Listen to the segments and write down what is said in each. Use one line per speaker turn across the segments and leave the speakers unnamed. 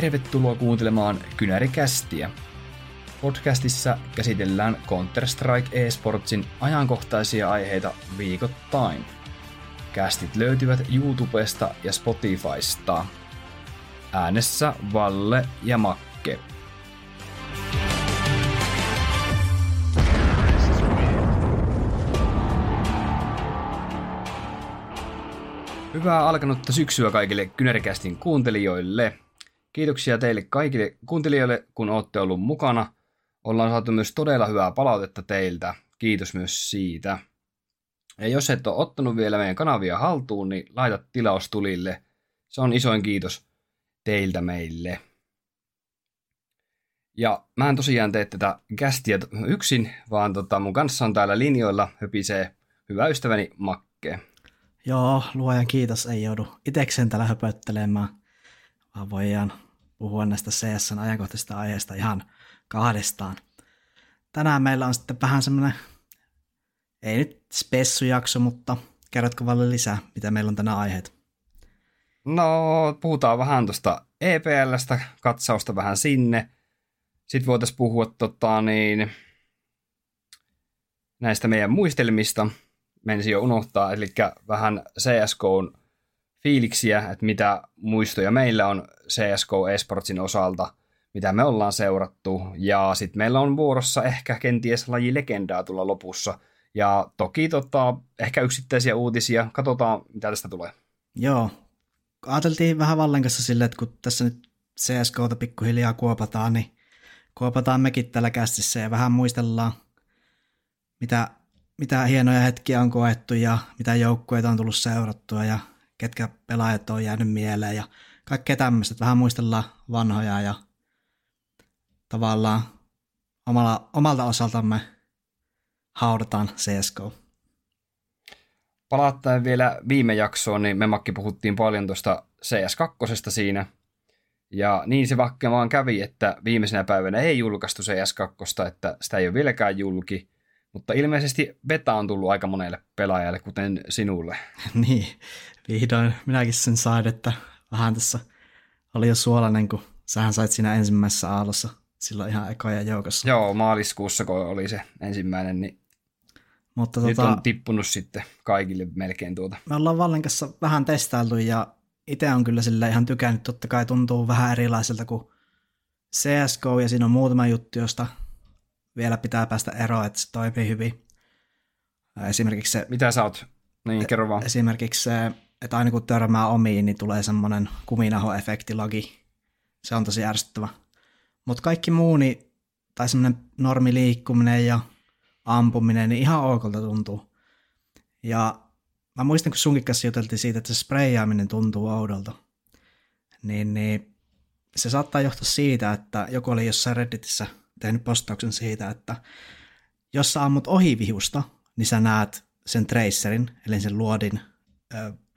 Tervetuloa kuuntelemaan Kynärikästiä. Podcastissa käsitellään Counter-Strike eSportsin ajankohtaisia aiheita viikoittain. Kästit löytyvät YouTubesta ja Spotifysta. Äänessä Valle ja Makke. Hyvää alkanutta syksyä kaikille Kynärikästin kuuntelijoille. Kiitoksia teille kaikille kuuntelijoille, kun olette ollut mukana. Ollaan saatu myös todella hyvää palautetta teiltä. Kiitos myös siitä. Ja jos et ole ottanut vielä meidän kanavia haltuun, niin laita tilaus tulille. Se on isoin kiitos teiltä meille. Ja mä en tosiaan tee tätä kästiä yksin, vaan tota mun kanssa on täällä linjoilla höpisee hyvä ystäväni Makke.
Joo, luojan kiitos, ei joudu itekseen täällä höpöttelemään, vaan voidaan puhua näistä CSN ajankohtaisista aiheista ihan kahdestaan. Tänään meillä on sitten vähän semmoinen, ei nyt spessujakso, mutta kerrotko Valle lisää, mitä meillä on tänään aiheet?
No, puhutaan vähän tuosta EPLstä, katsausta vähän sinne. Sitten voitaisiin puhua tota, niin, näistä meidän muistelmista. Menisi jo unohtaa, eli vähän CSGOn fiiliksiä, että mitä muistoja meillä on CSGO eSportsin osalta, mitä me ollaan seurattu. Ja sitten meillä on vuorossa ehkä kenties laji legendaa tulla lopussa. Ja toki tota, ehkä yksittäisiä uutisia. Katsotaan, mitä tästä tulee.
Joo. Ajateltiin vähän Vallen kanssa silleen, että kun tässä nyt CSGOta pikkuhiljaa kuopataan, niin kuopataan mekin tällä kästissä ja vähän muistellaan, mitä, mitä hienoja hetkiä on koettu ja mitä joukkueita on tullut seurattua ja ketkä pelaajat on jäänyt mieleen ja kaikkea tämmöistä. Vähän muistellaan vanhoja ja tavallaan omalla, omalta osaltamme haudataan CSGO.
Palattaen vielä viime jaksoon, niin me Makki puhuttiin paljon tuosta CS2 siinä. Ja niin se vaikka vaan kävi, että viimeisenä päivänä ei julkaistu CS2, että sitä ei ole vieläkään julki. Mutta ilmeisesti beta on tullut aika monelle pelaajalle, kuten sinulle.
niin, vihdoin minäkin sen sain, että vähän tässä oli jo suolainen, kun sähän sait siinä ensimmäisessä aallossa silloin ihan ekoja joukossa.
Joo, maaliskuussa kun oli se ensimmäinen, niin mutta nyt tota, on tippunut sitten kaikille melkein tuota.
Me ollaan Vallen kanssa vähän testailtu ja itse on kyllä sille ihan tykännyt, totta kai tuntuu vähän erilaiselta kuin CSGO ja siinä on muutama juttu, josta vielä pitää päästä eroon, että se toimii hyvin. Esimerkiksi se...
Mitä sä oot? Niin, kerro vaan.
Esimerkiksi se, että aina kun törmää omiin, niin tulee semmoinen kuminaho-efektilogi. Se on tosi ärsyttävä. Mutta kaikki muu, niin, tai semmoinen normiliikkuminen ja ampuminen, niin ihan okolta tuntuu. Ja mä muistan, kun sunkin kanssa juteltiin siitä, että se sprayjaaminen tuntuu oudolta. Niin, niin se saattaa johtua siitä, että joku oli jossain Redditissä tehnyt postauksen siitä, että jos sä ammut ohi vihusta, niin sä näet sen tracerin, eli sen luodin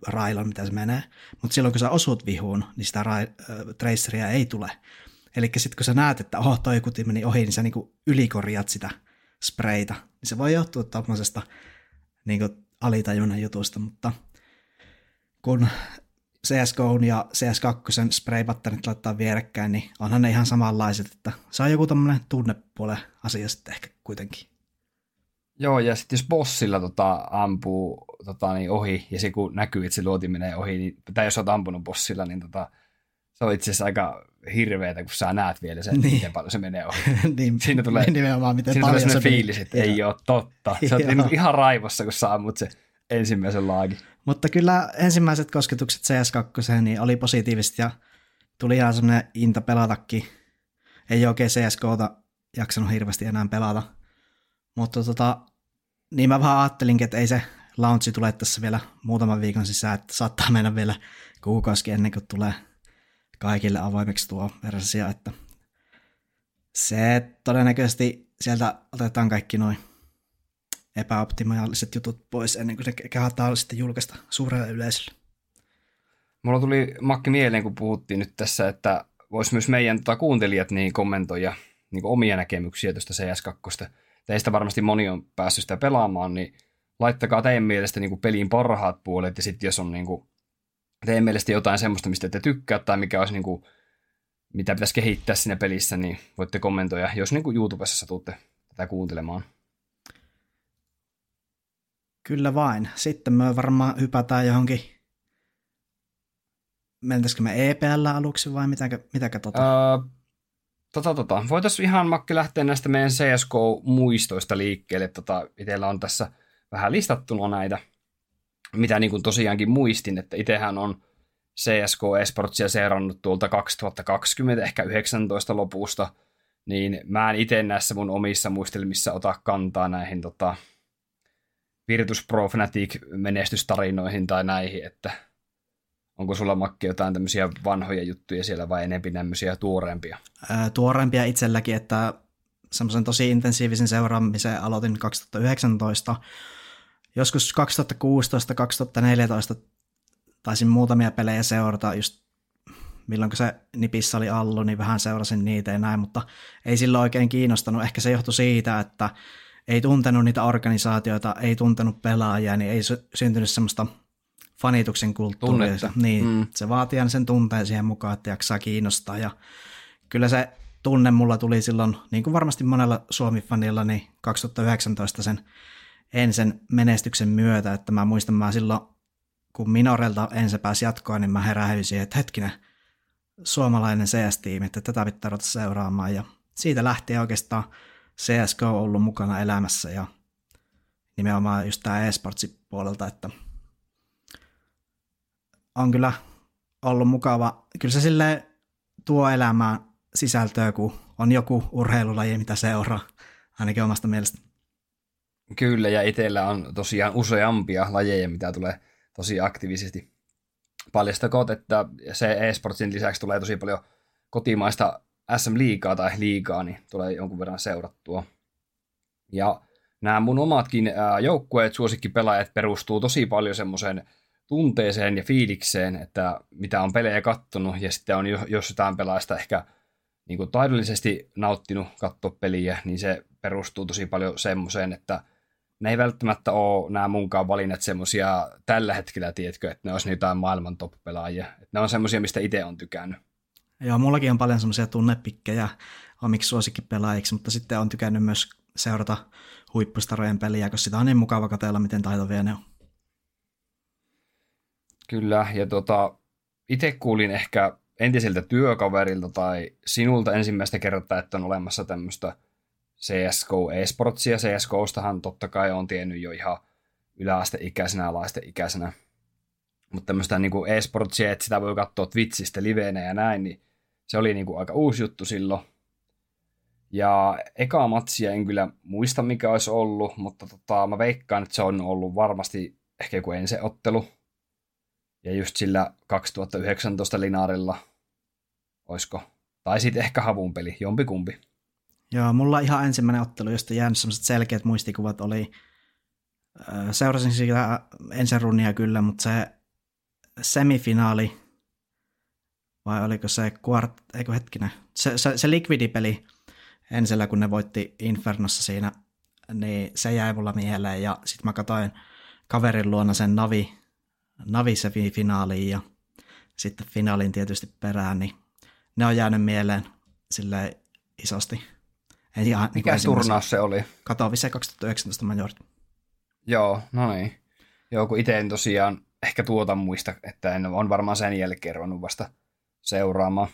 railon, mitä se menee. Mutta silloin kun sä osut vihuun, niin sitä ra- äh, traceria ei tule. Eli sitten kun sä näet, että oho, toi kuti meni ohi, niin sä niinku ylikorjat sitä spreitä. Niin se voi johtua tämmöisestä niinku alitajunnan jutusta, mutta kun CSGO ja CS2 spraybuttonit laittaa vierekkäin, niin onhan ne ihan samanlaiset, että se on joku tämmöinen tunnepuolen asia sitten ehkä kuitenkin.
Joo, ja sitten jos bossilla tota, ampuu tota, niin ohi, ja se kun näkyy, että se luoti menee ohi, niin, tai jos olet ampunut bossilla, niin tota, se on itse asiassa aika hirveetä, kun sä näet vielä sen, niin. miten paljon se menee ohi.
niin, siinä tulee, nimenomaan, miten
siinä paljon tulee se fiilis, että ei ole totta. Se on niin ihan raivossa, kun sä ammut se ensimmäisen laagi.
Mutta kyllä ensimmäiset kosketukset CS2 niin oli positiiviset ja tuli ihan semmoinen inta pelatakin. Ei oikein CSGOta jaksanut hirveästi enää pelata. Mutta tota, niin mä vähän ajattelinkin, että ei se launchi tule tässä vielä muutaman viikon sisään, että saattaa mennä vielä kuukausi ennen kuin tulee kaikille avoimeksi tuo versio, että se todennäköisesti sieltä otetaan kaikki noin epäoptimaaliset jutut pois ennen kuin se kehataan sitten julkaista suurelle yleisölle.
Mulla tuli Makki mieleen, kun puhuttiin nyt tässä, että vois myös meidän tota, kuuntelijat niin kommentoida niin omia näkemyksiä tuosta CS2. Teistä varmasti moni on päässyt sitä pelaamaan, niin laittakaa teidän mielestä niin kuin pelin parhaat puolet, ja sitten jos on niin kuin, teidän mielestä jotain semmoista, mistä te tykkää, tai mikä olisi niin kuin, mitä pitäisi kehittää siinä pelissä, niin voitte kommentoida, jos niin kuin YouTubessa satutte tätä kuuntelemaan.
Kyllä vain. Sitten me varmaan hypätään johonkin mentäisikö me EPL aluksi vai mitäkö, mitäkö tota?
Uh, tota, tota. Voitaisiin ihan Makki lähteä näistä meidän CSK-muistoista liikkeelle. Tota, itellä on tässä vähän listattuna näitä, mitä niin kuin tosiaankin muistin, että itsehän on CSK Esportsia seurannut tuolta 2020, ehkä 19 lopusta, niin mä en itse näissä mun omissa muistelmissa ota kantaa näihin tota, Virtus Pro Fnatic menestystarinoihin tai näihin, että onko sulla Makki jotain tämmöisiä vanhoja juttuja siellä vai enemmän tämmöisiä tuoreempia?
Ää, tuoreempia itselläkin, että semmoisen tosi intensiivisen seuraamisen aloitin 2019. Joskus 2016-2014 taisin muutamia pelejä seurata just milloin se nipissä oli Allu, niin vähän seurasin niitä ja näin, mutta ei silloin oikein kiinnostanut. Ehkä se johtui siitä, että ei tuntenut niitä organisaatioita, ei tuntenut pelaajia, niin ei syntynyt semmoista fanituksen kulttuuria. Tunnetta. Niin, mm. se vaatii sen tunteen siihen mukaan, että jaksaa kiinnostaa. Ja kyllä se tunne mulla tuli silloin, niin kuin varmasti monella Suomi-fanilla, niin 2019 sen ensin menestyksen myötä, että mä muistan, mä silloin, kun Minorelta ensin pääsi jatkoa, niin mä herähyisin, että hetkinen, suomalainen CS-tiimi, että tätä pitää ruveta seuraamaan. Ja siitä lähti oikeastaan CSK on ollut mukana elämässä ja nimenomaan just tämä e-sportsin puolelta, että on kyllä ollut mukava. Kyllä se sille tuo elämään sisältöä, kun on joku urheilulaji, mitä seuraa, ainakin omasta mielestä.
Kyllä, ja itsellä on tosiaan useampia lajeja, mitä tulee tosi aktiivisesti. Paljastakoot, että se e-sportsin lisäksi tulee tosi paljon kotimaista SM-liigaa tai liigaa, niin tulee jonkun verran seurattua. Ja nämä mun omatkin joukkueet, suosikkipelaajat perustuu tosi paljon semmoiseen tunteeseen ja fiilikseen, että mitä on pelejä kattonut, ja sitten on jos jotain pelaajasta ehkä niin kuin taidollisesti nauttinut katsoa peliä, niin se perustuu tosi paljon semmoiseen, että ne ei välttämättä ole nämä munkaan valinnat semmoisia tällä hetkellä, tiedätkö, että ne olisi jotain maailman top-pelaajia. Että ne on semmoisia, mistä itse on tykännyt.
Joo, mullakin on paljon semmoisia tunnepikkejä omiksi suosikkipelaajiksi, mutta sitten on tykännyt myös seurata huippustarojen peliä, koska sitä on niin mukava katsella, miten taitovia ne on.
Kyllä, ja tota, itse kuulin ehkä entiseltä työkaverilta tai sinulta ensimmäistä kertaa, että on olemassa tämmöistä CSGO eSportsia. CSGOstahan totta kai on tiennyt jo ihan yläasteikäisenä ja alaasteikäisenä. Mutta tämmöistä niin e-sportsia, että sitä voi katsoa Twitchistä liveenä ja näin, niin se oli niin kuin aika uusi juttu silloin. Ja eka matsia en kyllä muista, mikä olisi ollut, mutta tota, mä veikkaan, että se on ollut varmasti ehkä joku ottelu. Ja just sillä 2019 linaarilla, oisko? Tai sitten ehkä havun peli, jompikumpi.
Joo, mulla ihan ensimmäinen ottelu, josta jäänyt sellaiset selkeät muistikuvat oli, seurasin sitä ensin runnia kyllä, mutta se semifinaali, vai oliko se Quart, eikö hetkinen, se, se, se Liquidi-peli ensillä, kun ne voitti Infernossa siinä, niin se jäi mulla mieleen, ja sitten mä katsoin kaverin luona sen Navi, Navi finaaliin ja sitten finaalin tietysti perään, niin ne on jäänyt mieleen sille isosti.
En ihan, niin Mikä niin turnaus se oli?
Katowice 2019 Majorit.
Joo, no niin. Joo, kun itse en tosiaan ehkä tuota muista, että en on varmaan sen jälkeen ruvennut vasta seuraamaan.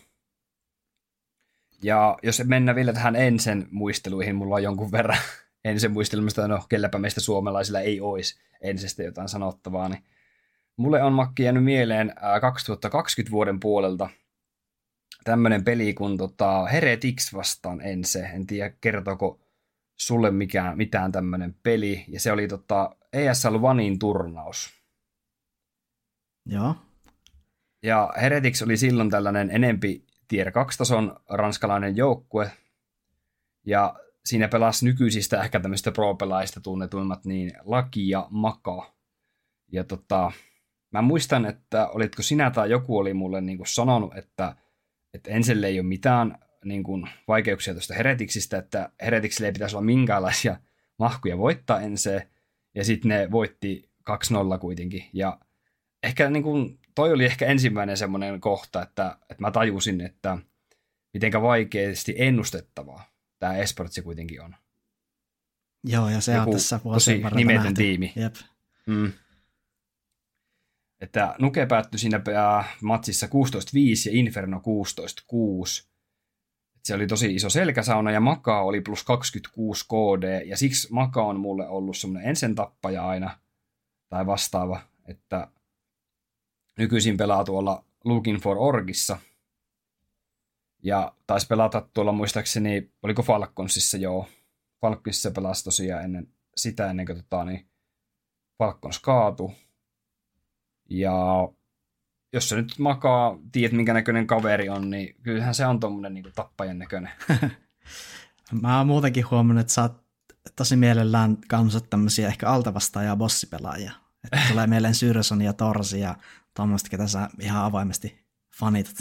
Ja jos mennään vielä tähän ensin muisteluihin, mulla on jonkun verran ensin muistelmista, no kelläpä meistä suomalaisilla ei olisi ensistä jotain sanottavaa, niin mulle on Makki jäänyt mieleen 2020 vuoden puolelta tämmöinen peli kuin tota Heretics vastaan ense. En tiedä, kertooko sulle mikään, mitään tämmöinen peli. Ja se oli tota ESL Onein turnaus.
Joo.
Ja Heretics oli silloin tällainen enempi tier 2-tason ranskalainen joukkue. Ja siinä pelasi nykyisistä ehkä tämmöistä pro-pelaajista tunnetuimmat niin Laki ja Maka. Ja tota, mä muistan, että olitko sinä tai joku oli mulle niin kuin sanonut, että, että Enselle ei ole mitään niin kuin, vaikeuksia tuosta heretiksistä, että heretiksille ei pitäisi olla minkäänlaisia mahkuja voittaa Ense, ja sitten ne voitti 2-0 kuitenkin. Ja ehkä niin kuin, toi oli ehkä ensimmäinen semmoinen kohta, että, että mä tajusin, että mitenkä vaikeasti ennustettavaa tämä esportsi kuitenkin on.
Joo, ja se Joku on tässä
vuosien tosi nimetön nähty. tiimi.
Jep.
Mm. Että Nuke päättyi siinä matsissa 16-5 ja Inferno 16-6. Se oli tosi iso selkäsauna ja Maka oli plus 26 KD ja siksi Maka on mulle ollut semmoinen ensin tappaja aina tai vastaava, että nykyisin pelaa tuolla Looking for Orgissa ja taisi pelata tuolla muistaakseni, oliko Falconsissa joo, Falconsissa pelasi tosiaan ennen sitä ennen kuin tota, niin Falcons kaatu. Ja jos se nyt makaa, tiedät minkä näköinen kaveri on, niin kyllähän se on tuommoinen niin tappajan näköinen.
Mä oon muutenkin huomannut, että sä oot tosi mielellään kansat tämmöisiä ehkä altavastaan bossipelaajia. Että tulee mieleen Syrson ja Torsi ja tuommoista, ketä sä ihan avoimesti fanitat.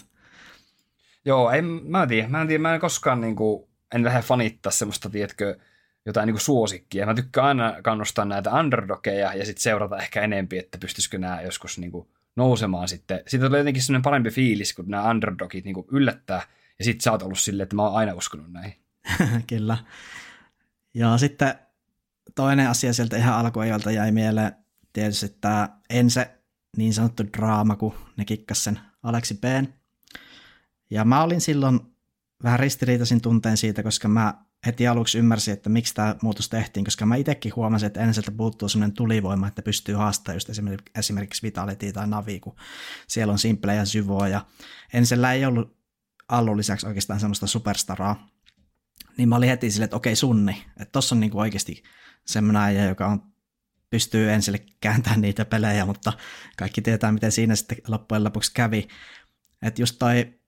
Joo, en, mä en tiedä. Mä en tiedä, mä en koskaan niin kuin, en lähde fanittaa semmoista, tiedätkö, jotain niin kuin suosikkia. Mä tykkään aina kannustaa näitä underdogeja ja sitten seurata ehkä enempi, että pystyisikö nämä joskus niin kuin nousemaan sitten. Siitä tulee jotenkin semmoinen parempi fiilis, kun nämä underdogit niin kuin yllättää ja sitten sä oot ollut silleen, että mä oon aina uskonut näihin.
Kyllä. Ja sitten toinen asia sieltä ihan alkuajalta jäi mieleen tietysti tämä ense niin sanottu draama, kun ne kikkas sen Aleksi. Ja mä olin silloin vähän ristiriitaisin tunteen siitä, koska mä heti aluksi ymmärsin, että miksi tämä muutos tehtiin, koska mä itsekin huomasin, että ensin puuttuu sellainen tulivoima, että pystyy haastamaan just esimerkiksi Vitality tai Navi, kun siellä on Simple ja Syvoa, ja ensillä ei ollut Allun lisäksi oikeastaan semmoista superstaraa, niin mä olin heti silleen, että okei sunni, että tossa on niinku oikeasti semmoinen äijä, joka on, pystyy ensille kääntämään niitä pelejä, mutta kaikki tietää, miten siinä sitten loppujen lopuksi kävi. Että just toi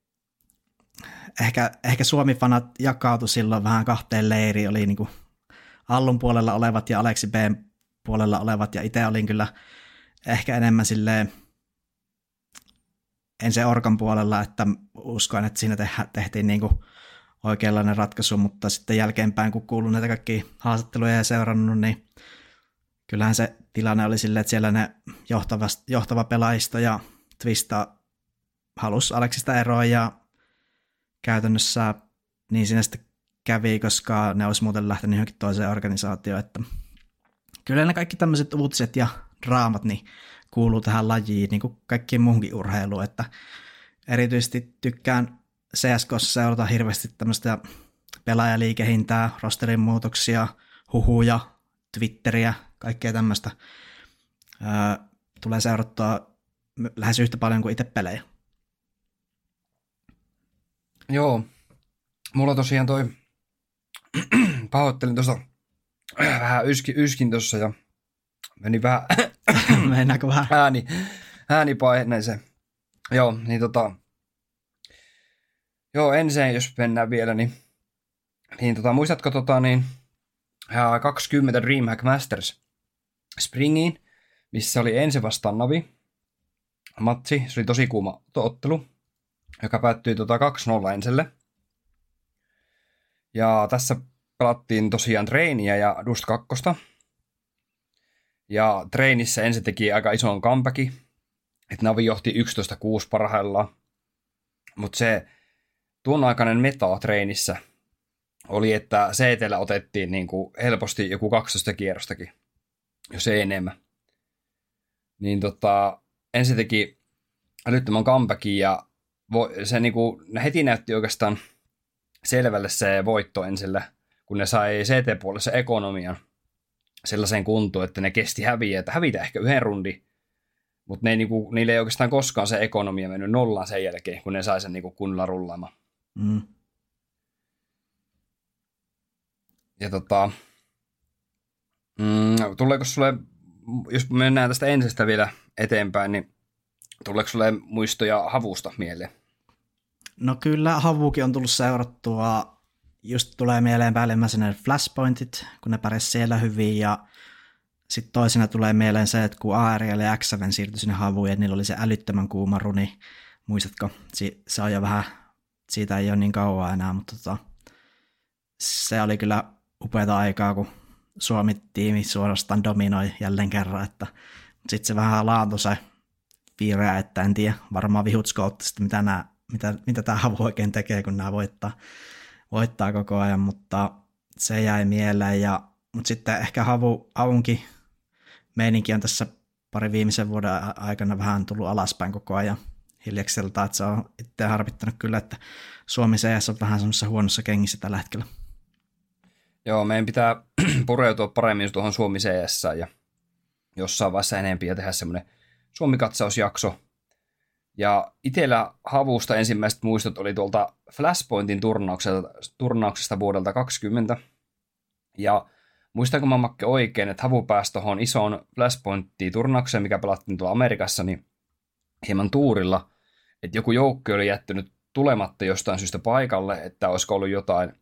ehkä, ehkä Suomi-fanat jakautui silloin vähän kahteen leiriin, oli niin kuin Allun puolella olevat ja Aleksi B puolella olevat, ja itse olin kyllä ehkä enemmän silleen, en se Orkan puolella, että uskoin, että siinä tehtiin niin kuin oikeanlainen ratkaisu, mutta sitten jälkeenpäin, kun kuulun näitä kaikki haastatteluja ja seurannut, niin kyllähän se tilanne oli silleen, että siellä ne johtava, johtava pelaajisto ja Twista halusi Aleksista eroa ja käytännössä niin siinä sitten kävi, koska ne olisi muuten lähtenyt johonkin toiseen organisaatioon, että kyllä ne kaikki tämmöiset uutiset ja draamat niin kuuluu tähän lajiin, niin kuin kaikkien muunkin urheiluun, että erityisesti tykkään CSKssa seurata hirveästi tämmöistä pelaajaliikehintää, rosterin muutoksia, huhuja, Twitteriä, kaikkea tämmöistä. tulee seurattua lähes yhtä paljon kuin itse pelejä.
Joo, mulla tosiaan toi, pahoittelin tuosta vähän yski, yskin tuossa ja meni vähän,
Meinaako vähän?
Ääni, äänipaineeseen. Joo, niin tota, joo, ensin jos mennään vielä, niin, niin tota, muistatko tota, niin, 20 DreamHack Masters Springiin, missä oli ensi vastaan Navi, matsi, se oli tosi kuuma ottelu joka päättyi tota 2-0 enselle. Ja tässä pelattiin tosiaan treeniä ja Dust 2. Ja treenissä ensin teki aika ison comebackin, että Navi johti 11-6 parhaillaan. Mutta se tuon aikainen meta treenissä oli, että CTllä otettiin niin kuin helposti joku 12 kierrostakin, jos ei enemmän. Niin tota, ensin teki älyttömän comebackin ja se niinku, heti näytti oikeastaan selvälle se voitto ensille, kun ne sai CT-puolessa ekonomian sellaiseen kuntoon, että ne kesti häviä, että hävitä ehkä yhden rundi, mutta ne ei, niinku, niille ei oikeastaan koskaan se ekonomia mennyt nollaan sen jälkeen, kun ne sai sen niinku kunnolla rullaamaan. Mm. Ja tota, mm, tuleeko sulle, jos mennään tästä ensistä vielä eteenpäin, niin Tuleeko sulle muistoja havusta mieleen?
No kyllä havukin on tullut seurattua. Just tulee mieleen päällimmäisenä flashpointit, kun ne pärjäsivät siellä hyvin ja sitten toisena tulee mieleen se, että kun ARL ja x siirtyi sinne havuun ja niillä oli se älyttömän kuuma runi. Muistatko? Se on jo vähän, siitä ei ole niin kauan enää, mutta tota, se oli kyllä upeata aikaa, kun Suomi-tiimi suorastaan dominoi jälleen kerran, että sitten se vähän laantui se vihreä, että en tiedä, varmaan vihut sitten mitä nämä mitä, mitä tämä havu oikein tekee, kun nämä voittaa, voittaa koko ajan, mutta se jäi mieleen. Ja, mutta sitten ehkä havu, havunkin meininki on tässä pari viimeisen vuoden aikana vähän tullut alaspäin koko ajan hiljakselta, että se on itse harvittanut kyllä, että Suomi CS on vähän semmoisessa huonossa kengissä tällä hetkellä.
Joo, meidän pitää pureutua paremmin tuohon Suomi CS ja jossain vaiheessa enempi ja tehdä semmoinen Suomi-katsausjakso. Ja itsellä havusta ensimmäiset muistot oli tuolta Flashpointin turnauksesta, turnauksesta vuodelta 20. Ja muistanko mä Makke oikein, että havu pääsi tuohon isoon Flashpointiin turnaukseen, mikä pelattiin tuolla Amerikassa, niin hieman tuurilla, että joku joukko oli jättänyt tulematta jostain syystä paikalle, että olisiko ollut jotain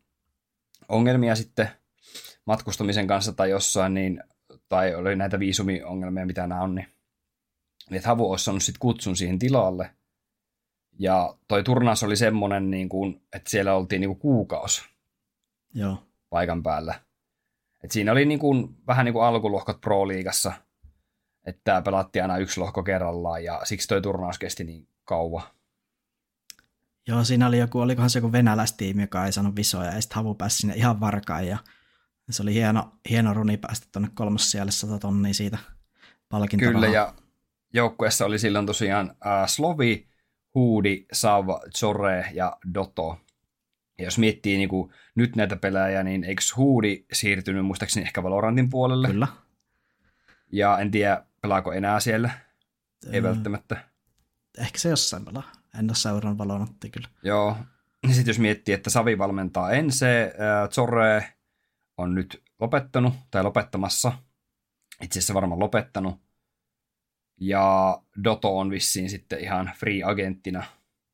ongelmia sitten matkustamisen kanssa tai jossain, niin, tai oli näitä viisumiongelmia, mitä nämä on, niin että Havu olisi saanut sitten kutsun siihen tilalle. Ja toi turnaus oli semmoinen, niin kuin, että siellä oltiin niin kuin kuukausi
Joo.
paikan päällä. Et siinä oli niin kuin, vähän niin kuin alkulohkot Pro-liigassa, että pelattiin aina yksi lohko kerrallaan ja siksi toi turnaus kesti niin kauan.
Joo, siinä oli joku, olikohan se joku venäläistiimi, joka ei saanut visoja, ja sitten Havu pääsi sinne ihan varkaan, ja se oli hieno, hieno runi päästä tuonne siellä 100 tonnia siitä palkintorahaa.
Kyllä, ja joukkueessa oli silloin tosiaan äh, Slovi, Huudi, Sav, Zore ja Doto. Ja jos miettii niin kuin, nyt näitä pelaajia, niin eikö Huudi siirtynyt muistaakseni ehkä Valorantin puolelle?
Kyllä.
Ja en tiedä, pelaako enää siellä. Ei öö, välttämättä.
Ehkä se jossain pelaa. En ole seurannut Valoranttia kyllä.
Joo. Ja sitten jos miettii, että Savi valmentaa Ense, äh, Zorre on nyt lopettanut tai lopettamassa. Itse asiassa varmaan lopettanut. Ja Doto on vissiin sitten ihan free-agenttina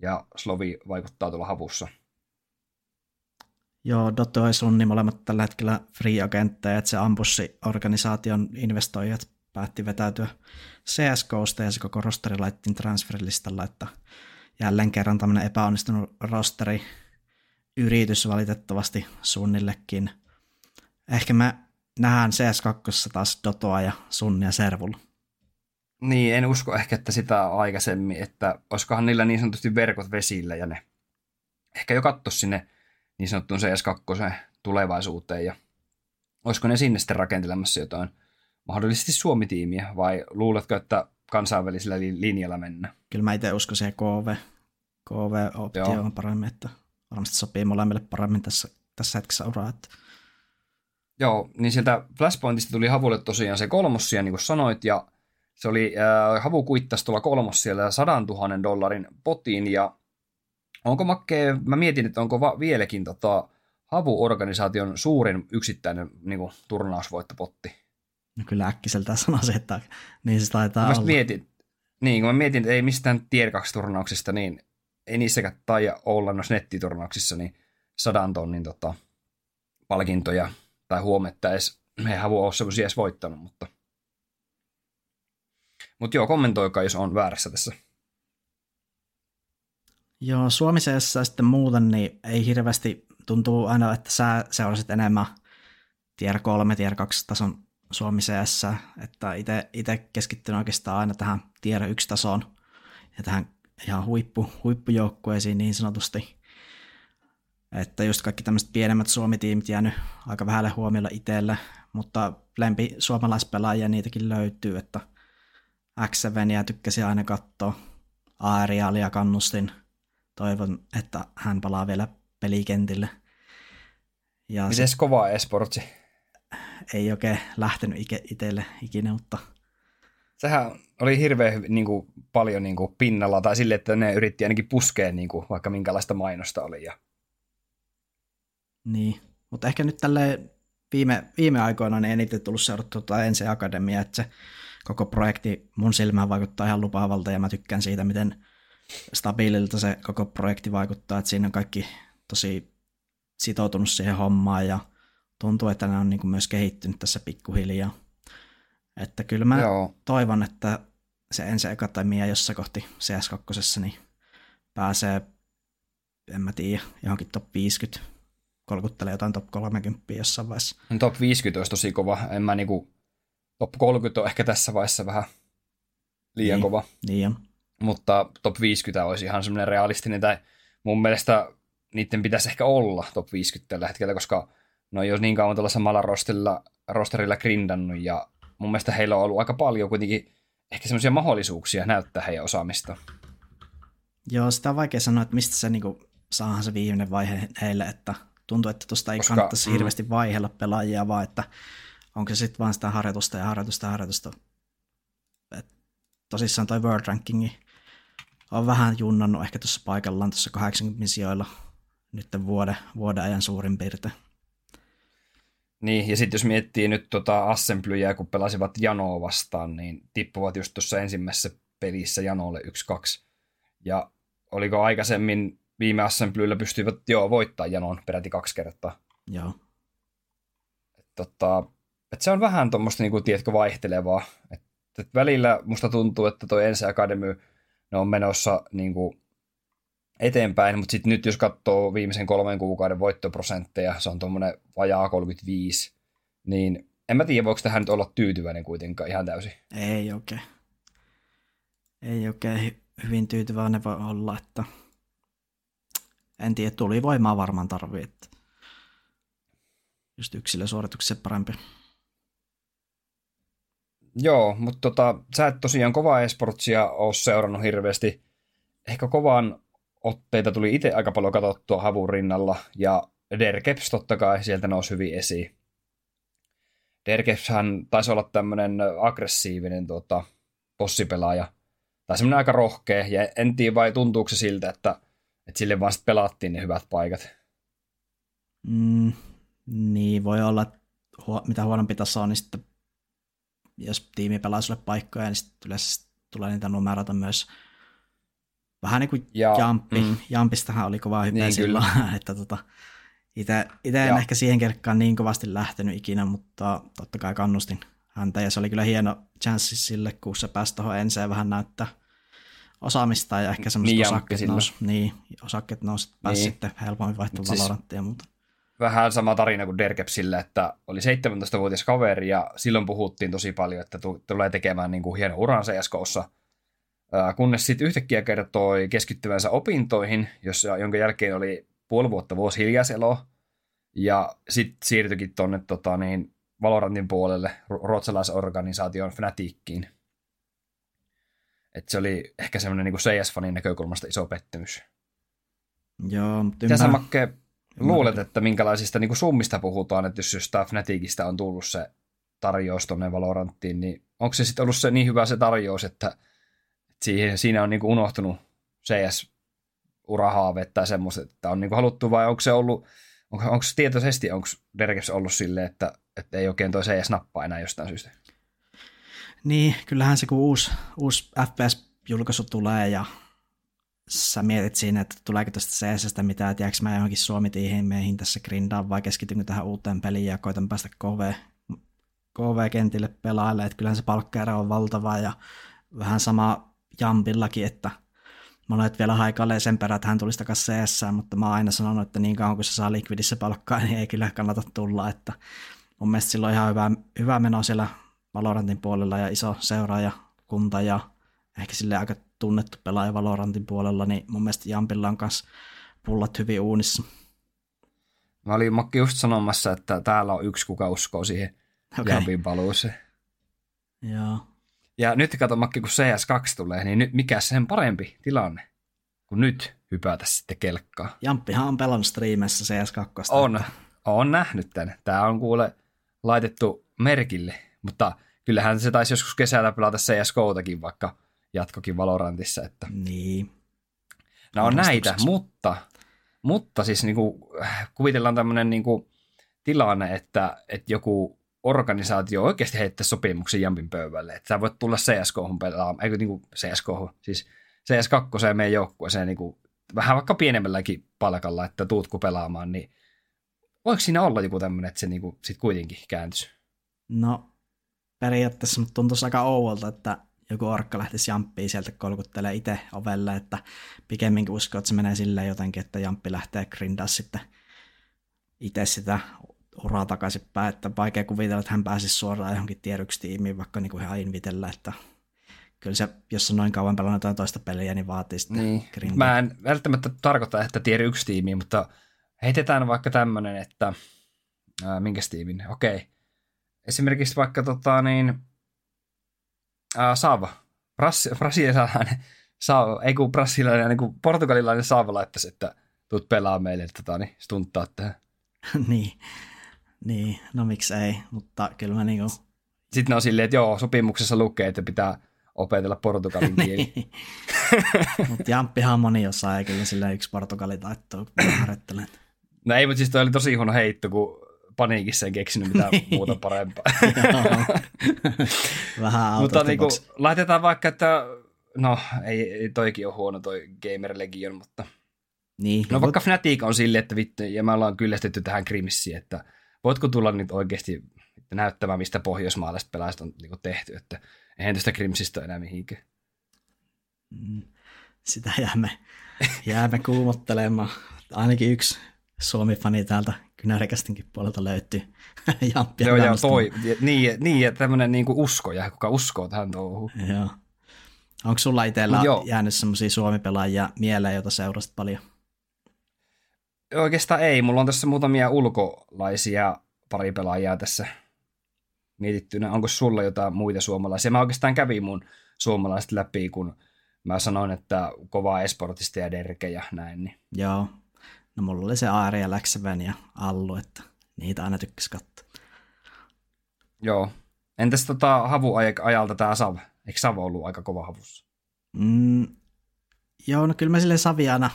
ja Slovi vaikuttaa tuolla havussa.
Joo, Dotto ja Sunni molemmat tällä hetkellä free-agentteja, että se Ambussi-organisaation investoijat päätti vetäytyä CSGOsta ja se koko rosteri laittiin transferilistalla, että jälleen kerran tämmöinen epäonnistunut rosteri yritys valitettavasti suunnillekin. Ehkä me nähdään CS2 taas Dotoa ja Sunnia Servulla.
Niin, en usko ehkä, että sitä aikaisemmin, että olisikohan niillä niin sanotusti verkot vesillä ja ne ehkä jo katto sinne niin sanottuun CS2 tulevaisuuteen ja olisiko ne sinne sitten rakentelemassa jotain mahdollisesti Suomi-tiimiä vai luuletko, että kansainvälisellä linjalla mennä?
Kyllä mä itse uskon siihen KV, KV-optio on paremmin, että varmasti sopii molemmille paremmin tässä, tässä hetkessä uraa. Että...
Joo, niin sieltä Flashpointista tuli Havulle tosiaan se kolmossia, niin kuin sanoit, ja se oli, äh, Havu kuittasi tuolla kolmos siellä 100 000 dollarin potiin, ja onko Makke, mä mietin, että onko va- vieläkin tota, Havu-organisaation suurin yksittäinen niin kuin, turnausvoittopotti?
No kyllä äkkiseltä sanoisin, että niin se taitaa
mä
olla.
Mietin, niin, kun mä mietin, että ei mistään Tier 2 turnauksista, niin ei niissäkään taida olla noissa nettiturnauksissa niin sadan tonnin tota, palkintoja tai huometta edes, he havu ole semmoisia edes voittanut, mutta mutta joo, kommentoikaa, jos on väärässä tässä.
Joo, Suomisessa sitten muuten, niin ei hirveästi tuntuu aina, että sä seurasit enemmän tier 3, tier 2 tason Suomi CS, että itse keskittynyt oikeastaan aina tähän tier 1 tasoon ja tähän ihan huippu, huippujoukkueisiin niin sanotusti. Että just kaikki tämmöiset pienemmät Suomi-tiimit jäänyt aika vähälle huomiolle itselle, mutta lempi suomalaispelaajia niitäkin löytyy, että x ja tykkäsin aina katsoa. Aerialia kannustin. Toivon, että hän palaa vielä pelikentille.
Ja Mites se... kova esportsi?
ei oikein lähtenyt itselle ikinä, mutta...
Sehän oli hirveän niin kuin, paljon niin kuin, pinnalla, tai sille, että ne yritti ainakin puskea niin kuin, vaikka minkälaista mainosta oli. Ja...
Niin, mutta ehkä nyt tälle viime, viime aikoina niin eniten tullut seurattua tuota Ensi Akademia, että se koko projekti mun silmään vaikuttaa ihan lupaavalta, ja mä tykkään siitä, miten stabiililta se koko projekti vaikuttaa, että siinä on kaikki tosi sitoutunut siihen hommaan, ja tuntuu, että ne on niin myös kehittynyt tässä pikkuhiljaa. Että kyllä mä Joo. toivon, että se ensi akatemia jossa kohti CS2, niin pääsee, en mä tiedä, johonkin top 50, kolkuttelee jotain top 30 jossain vaiheessa.
No top 50 olisi tosi kova. En mä niinku, top 30 on ehkä tässä vaiheessa vähän liian
niin,
kova.
Niin on.
mutta top 50 olisi ihan semmoinen realistinen, tai mun mielestä niiden pitäisi ehkä olla top 50 tällä hetkellä, koska no jos niin kauan tuolla samalla rosterilla, rosterilla grindannut, ja mun mielestä heillä on ollut aika paljon kuitenkin ehkä semmoisia mahdollisuuksia näyttää heidän osaamista.
Joo, sitä on vaikea sanoa, että mistä se niinku, saahan se viimeinen vaihe heille, että tuntuu, että tuosta ei Koska, kannattaisi mm. hirveästi vaihella pelaajia, vaan että onko se sitten vaan sitä harjoitusta ja harjoitusta ja harjoitusta. Et tosissaan toi World Rankingi on vähän junnannut ehkä tuossa paikallaan tuossa 80 sijoilla nyt vuoden, vuoden ajan suurin piirtein.
Niin, ja sitten jos miettii nyt tota Assemblyjä, kun pelasivat Janoa vastaan, niin tippuvat just tuossa ensimmäisessä pelissä Janolle 1-2. Ja oliko aikaisemmin viime Assemblyllä pystyivät jo voittaa Janon peräti kaksi kertaa.
Joo.
Et, tota, et se on vähän tuommoista, niinku, tiedätkö, vaihtelevaa. Et, et välillä musta tuntuu, että toi Ensi Academy ne on menossa niinku, eteenpäin, mutta sitten nyt jos katsoo viimeisen kolmen kuukauden voittoprosentteja, se on tuommoinen vajaa 35, niin en mä tiedä, voiko tähän nyt olla tyytyväinen kuitenkaan ihan täysin.
Ei oikein. Ei oikein hyvin tyytyväinen voi olla, että en tiedä, tulivoimaa varmaan tarvii, että just yksilösuorituksen parempi.
Joo, mutta tota, sä et tosiaan kovaa esportsia ole seurannut hirveästi. Ehkä kovan otteita tuli itse aika paljon katsottua Havun rinnalla, ja Derkeps totta kai sieltä nousi hyvin esiin. Derkepshän taisi olla tämmöinen aggressiivinen tota, bossipelaaja, tai semmoinen aika rohkea, ja en tiedä vai tuntuuko se siltä, että, että sille vaan sitten pelattiin ne hyvät paikat.
Mm, niin, voi olla, että huo, mitä huonompi taso on, niin sitten jos tiimi pelaa sulle paikkoja, niin sitten yleensä tulee niitä numeroita myös vähän niin kuin ja, Jampi. Mm. Jampistahan oli kova hype niin, silloin, että tota, itse en ehkä siihen kelkkaan niin kovasti lähtenyt ikinä, mutta totta kai kannustin häntä ja se oli kyllä hieno chanssi sille, kun se pääsi tuohon enseen vähän näyttää osaamista ja ehkä semmoista niin, osakkeet nousi, niin, osakkeet nousi, pääsi niin. sitten helpommin vaihtaa siis, Valoranttia ja muuta.
Vähän sama tarina kuin Derkepsille, että oli 17-vuotias kaveri ja silloin puhuttiin tosi paljon, että tulee tekemään niin kuin hieno uran CSKssa, kunnes sitten yhtäkkiä kertoi keskittyvänsä opintoihin, jossa, jonka jälkeen oli puoli vuotta vuosi hiljaiselo, ja sitten siirtyikin tuonne tota, niin, Valorantin puolelle ruotsalaisorganisaation Fnatickiin. Et se oli ehkä semmoinen niin CS-fanin näkökulmasta iso pettymys.
Joo,
mutta ymmärrän. Sä, Makke, luulet, että minkälaisista niin kuin summista puhutaan, että jos jostain Fnaticista on tullut se tarjous tuonne Valoranttiin, niin onko se sitten ollut se niin hyvä se tarjous, että, siihen, siinä on niin kuin unohtunut CS-urahaave tai semmoista, että on niin kuin haluttu vai onko se ollut, onko, onko se tietoisesti, onko Derkes ollut silleen, että, että ei oikein toi CS-nappaa enää jostain syystä?
Niin, kyllähän se kun uusi, uusi FPS-julkaisu tulee ja sä mietit siinä, että tuleeko tästä CSstä mitään, jääkö mä johonkin suomi meihin tässä grindaan vai keskitynkö tähän uuteen peliin ja koitan päästä KV, KV-kentille pelaalle, että kyllähän se palkkaero on valtava ja vähän sama Jampillakin, että monet vielä haikailee sen perään, että hän tulisi takaisin CS, mutta mä oon aina sanonut, että niin kauan kun se saa Liquidissä palkkaa, niin ei kyllä kannata tulla, että mun mielestä sillä on ihan hyvä, hyvä meno siellä Valorantin puolella ja iso seuraajakunta ja ehkä sille aika tunnettu pelaaja Valorantin puolella, niin mun mielestä Jampilla on kanssa pullat hyvin uunissa.
Mä olin Makki just sanomassa, että täällä on yksi, kuka uskoo siihen okay. Jampin paluuseen.
Joo.
Ja nyt kato Makki, kun CS2 tulee, niin nyt mikä sen parempi tilanne kuin nyt hypätä sitten kelkkaa.
Jamppihan on pelannut striimeissä CS2.
On, on nähnyt tämän. Tämä on kuule laitettu merkille, mutta kyllähän se taisi joskus kesällä pelata CSGOtakin, vaikka jatkokin Valorantissa. Että...
Niin.
No on näitä, mutta, mutta siis niin kuin, kuvitellaan tämmöinen niin kuin, tilanne, että, että joku organisaatio oikeasti heittää sopimuksen Jampin pöydälle, että sä voit tulla CSK pelaamaan, eikö niin kuin CSK, siis CS2 meidän joukkueeseen niin kuin, vähän vaikka pienemmälläkin palkalla, että tuutko pelaamaan, niin voiko siinä olla joku tämmöinen, että se niin kuin, sit kuitenkin kääntyisi?
No periaatteessa mutta tuntuisi aika ouvolta, että joku orkka lähtisi jamppiin sieltä kolkuttelee itse ovelle, että pikemminkin usko, että se menee silleen jotenkin, että jamppi lähtee grindaa sitten itse sitä uraa takaisinpäin, että vaikea kuvitella, että hän pääsisi suoraan johonkin tiimiin, vaikka niin kuin ihan invitellä, että kyllä se, jos on noin kauan pelannut jotain toista peliä, niin vaatii sitten
Niin.
grindia.
Mä en välttämättä tarkoita, että tieri yksi tiimi, mutta heitetään vaikka tämmönen, että ää, minkä tiimin? Okei. Esimerkiksi vaikka tota niin, ää, Saava. Brassi- Brasilialainen Saava, ei kun brasilialainen, niin kuin portugalilainen Saava laittaisi, että tuut pelaa meille, tota, niin stunttaa tähän.
niin. niin, no miksi ei, mutta kyllä mä niinku...
Sitten ne on silleen, että joo, sopimuksessa lukee, että pitää opetella portugalin kieli.
Niin. mutta Jamppihan moni osaa, ei kyllä sillä yksi portugali taittuu, kun harjoittelen.
No ei, mutta siis toi oli tosi huono heitto, kun paniikissa en keksinyt mitään muuta parempaa.
Vähän
Mutta
out
niinku,
box.
laitetaan vaikka, että no ei, ei toikin ole huono toi Gamer Legion, mutta
Niin,
no vaikka Fnatic on silleen, että vittu, ja me ollaan kyllästetty tähän Grimissiin, että voitko tulla nyt oikeasti näyttämään, mistä pohjoismaalaiset pelaajat on niinku tehty, että eihän tästä Grimsistä ole enää mihinkään.
Mm, sitä jäämme, jäämme kuumottelemaan. Ainakin yksi Suomi-fani täältä Kynärikästinkin puolelta löytyy. Jamppia
Joo,
kannustamaan.
toi, niin, niin, ja tämmöinen niinku usko, ja kuka uskoo tähän touhuun.
Joo. Onko sulla itsellä
joo.
jäänyt semmoisia Suomi-pelaajia mieleen, joita seurasit paljon?
Oikeastaan ei, mulla on tässä muutamia ulkolaisia pari pelaajaa tässä mietittynä. Onko sulla jotain muita suomalaisia? Mä oikeastaan kävin mun suomalaiset läpi, kun mä sanoin, että kovaa esportista ja derke ja näin. Niin.
Joo. No mulla oli se Aari ja Läksäven ja Allu, että niitä aina tykkäs katsoa.
Joo. Entäs tota havu ajalta tää Sav? Eikö Sav ollut aika kova havussa?
Mm, joo, no kyllä mä sille Savi aina,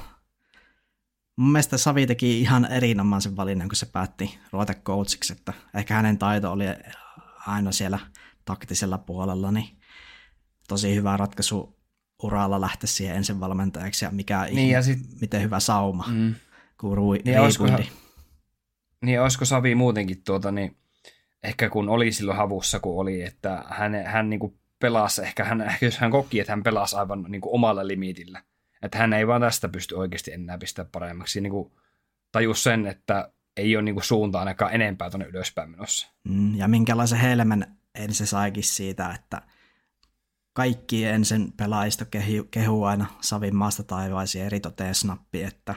mun mielestä Savi teki ihan erinomaisen valinnan, kun se päätti ruveta coachiksi, että ehkä hänen taito oli aina siellä taktisella puolella, niin tosi hyvä ratkaisu uralla lähteä siihen ensin valmentajaksi ja mikä
Niin, ja sit-
miten hyvä sauma, mm. Kun rui,
Niin,
rebuildi.
Niin olisiko Savi muutenkin tuota, niin ehkä kun oli silloin havussa, kun oli, että hän, hän niin pelasi, ehkä hän, jos hän koki, että hän pelasi aivan niin kuin omalla limitillä. Että hän ei vaan tästä pysty oikeasti enää pistää paremmaksi. Niin kuin tajus sen, että ei ole niin kuin suunta ainakaan enempää tuonne ylöspäin menossa.
Mm, ja minkälaisen helmen ensin saikin siitä, että kaikki ensin pelaajista kehu, kehu aina Savin maasta taivaisiin eritoteen snappi, että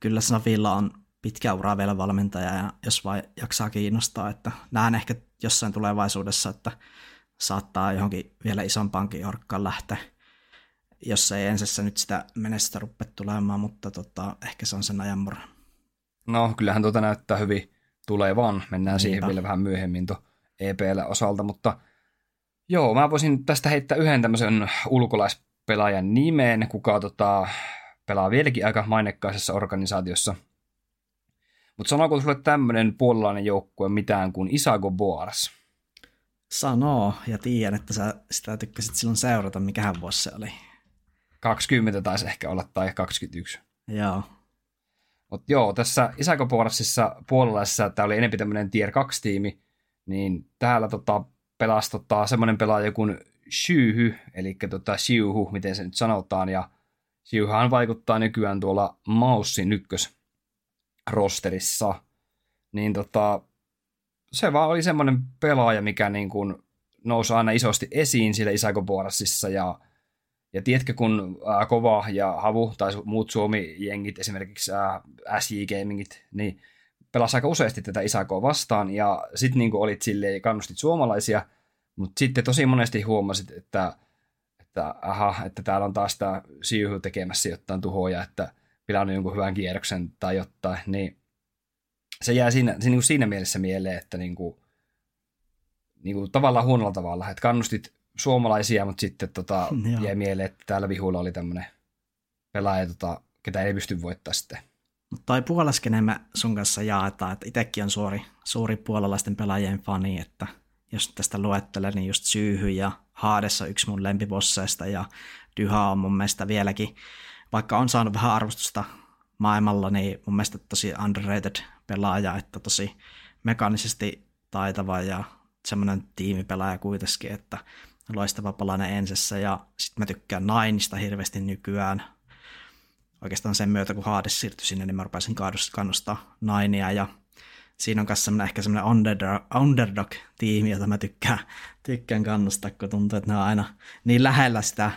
kyllä Savilla on pitkä ura vielä valmentaja ja jos vai jaksaa kiinnostaa, että näen ehkä jossain tulevaisuudessa, että saattaa johonkin vielä isompaankin orkkaan lähteä, jos ei ensissä nyt sitä menestystä rupea tulemaan, mutta tota, ehkä se on sen ajan murha.
No, kyllähän tuota näyttää hyvin tulevan. Mennään siihen
Niinpä.
vielä vähän myöhemmin tuon EPL osalta, mutta joo, mä voisin tästä heittää yhden tämmöisen ulkolaispelaajan nimeen, kuka tota, pelaa vieläkin aika mainekkaisessa organisaatiossa. Mutta sanooko sulle tämmöinen puolalainen joukkue mitään kuin Isago Boaras?
Sanoo ja tiedän, että sä sitä tykkäsit silloin seurata, mikähän vuosi se oli.
20 taisi ehkä olla, tai 21.
Joo.
Mutta joo, tässä Isako Boarasissa puolalaisessa tämä oli enemmän tämmöinen tier 2-tiimi, niin täällä tota, pelasi tota, semmoinen pelaaja kuin Shyhy, eli tota Shyhu, miten se nyt sanotaan, ja Shyhyhan vaikuttaa nykyään tuolla Maussin ykkös rosterissa, niin tota, se vaan oli semmoinen pelaaja, mikä niin kuin nousi aina isosti esiin siellä Isako Boarasissa, ja ja tiedätkö, kun ää, Kova ja Havu tai muut Suomi-jengit, esimerkiksi ää, SJ Gamingit, niin pelasi aika useasti tätä Isakoa vastaan, ja sitten niin olit silleen, kannustit suomalaisia, mutta sitten tosi monesti huomasit, että, että aha, että täällä on taas tämä Siyhu tekemässä jotain tuhoja, että pilannut jonkun hyvän kierroksen tai jotain, niin se jää siinä, siinä, niin siinä mielessä mieleen, että niin kuin, niin kuin tavallaan huonolla tavalla, että kannustit suomalaisia, mutta sitten tota,
Joo.
jäi mieleen, että täällä vihulla oli tämmöinen pelaaja, tota, ketä ei pysty voittaa sitten.
Mutta toi puolaskene me sun kanssa jaetaan, että itsekin on suuri, suuri puolalaisten pelaajien fani, että jos tästä luettelen, niin just Syyhy ja Haadessa yksi mun lempibosseista ja Dyha on mun mielestä vieläkin, vaikka on saanut vähän arvostusta maailmalla, niin mun mielestä tosi underrated pelaaja, että tosi mekaanisesti taitava ja semmoinen tiimipelaaja kuitenkin, että loistava palanen ensessä. Ja sitten mä tykkään Nainista hirveästi nykyään, oikeastaan sen myötä, kun Hades siirtyi sinne, niin mä rupesin kannustaa Nainia ja siinä on myös semmoinen, ehkä semmoinen underdog, underdog-tiimi, jota mä tykkään, tykkään kannustaa, kun tuntuu, että ne on aina niin lähellä sitä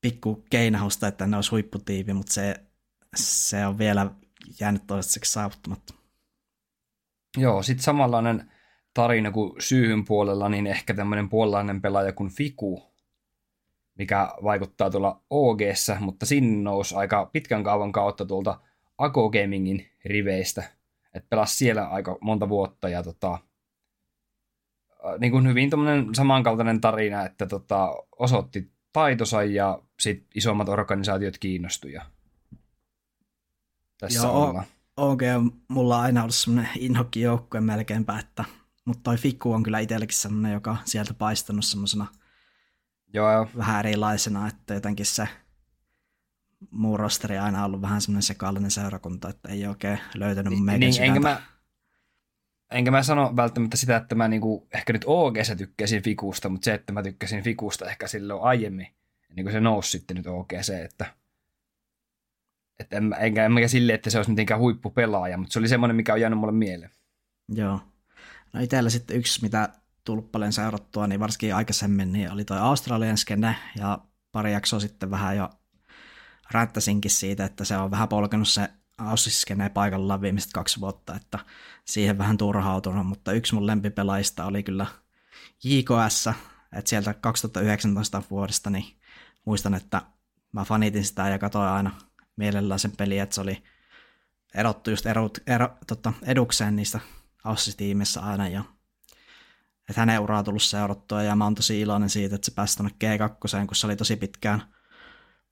pikku keinahusta, että ne olisi huipputiivi, mutta se, se on vielä jäänyt toistaiseksi saavuttamatta.
Joo, sitten samanlainen tarina kuin syyhyn puolella, niin ehkä tämmöinen puolalainen pelaaja kuin Fiku, mikä vaikuttaa tuolla og mutta sinne nousi aika pitkän kaavan kautta tuolta Ako Gamingin riveistä, että pelasi siellä aika monta vuotta ja tota, niin kuin hyvin samankaltainen tarina, että tota, osoitti taitonsa ja sit isommat organisaatiot kiinnostuja.
Tässä Joo, ollaan. OG on mulla on aina ollut semmoinen inhokki joukkue melkeinpä, että, mutta toi Fikku on kyllä itsellekin semmoinen, joka sieltä paistanut semmoisena Joo. vähän erilaisena, että jotenkin se muu rosteri aina ollut vähän semmoinen sekallinen seurakunta, että ei oikein löytänyt mun niin,
enkä mä, enkä mä sano välttämättä sitä, että mä niinku, ehkä nyt OG tykkäsin Fikusta, mutta se, että mä tykkäsin Fikusta ehkä silloin aiemmin, niin kuin se nousi sitten nyt OGC, että, että en, enkä, enkä silleen, että se olisi mitenkään huippupelaaja, mutta se oli semmoinen, mikä on jäänyt mulle mieleen.
Joo. No itsellä sitten yksi, mitä tullut paljon seurattua, niin varsinkin aikaisemmin, niin oli toi Australian skene, ja pari jaksoa sitten vähän jo rättäsinkin siitä, että se on vähän polkenut se Aussiskeneen paikallaan viimeiset kaksi vuotta, että siihen vähän turhautunut, mutta yksi mun lempipelaista oli kyllä JKS, että sieltä 2019 vuodesta, niin muistan, että mä fanitin sitä ja katsoin aina mielellään sen peli, että se oli erottu just erot, ero, tota, edukseen niistä Aussis-tiimissä aina ja että hänen uraa tullut seurattua ja mä oon tosi iloinen siitä, että se pääsi tuonne G2, kun se oli tosi pitkään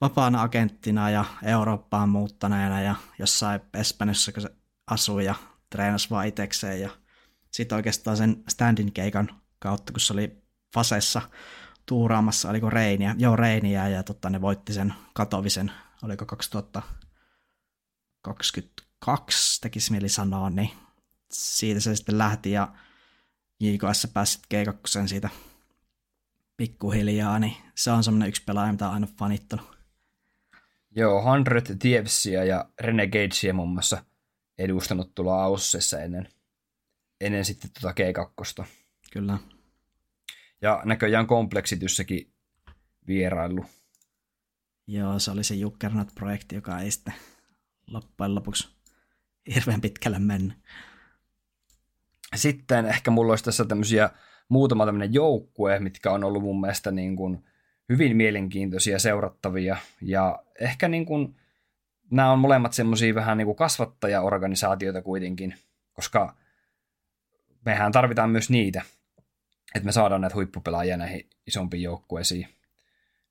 vapaana agenttina ja Eurooppaan muuttaneena ja jossain Espanjassa, kun se asui ja treenasi vaan itekseen ja sitten oikeastaan sen standin keikan kautta, kun se oli Fasessa tuuraamassa, oliko Reiniä, joo Reiniä ja totta, ne voitti sen katovisen, oliko 2022 tekisi mieli sanoa, niin siitä se sitten lähti ja JKS pääsi G2 siitä pikkuhiljaa, niin se on semmoinen yksi pelaaja, mitä on aina fanittanut.
Joo, Hundred Thievsia ja Renegadea muun muassa edustanut tulla Aussessa ennen, ennen sitten tuota G2.
Kyllä.
Ja näköjään kompleksityssäkin vierailu.
Joo, se oli se Jukkernat-projekti, joka ei sitten loppujen lopuksi hirveän pitkälle mennyt.
Sitten ehkä mulla olisi tässä tämmöisiä muutama tämmöinen joukkue, mitkä on ollut mun mielestä niin kuin hyvin mielenkiintoisia seurattavia ja ehkä niin kuin, nämä on molemmat semmoisia vähän niin kuin kasvattajaorganisaatioita kuitenkin, koska mehän tarvitaan myös niitä, että me saadaan näitä huippupelaajia näihin isompiin joukkueisiin.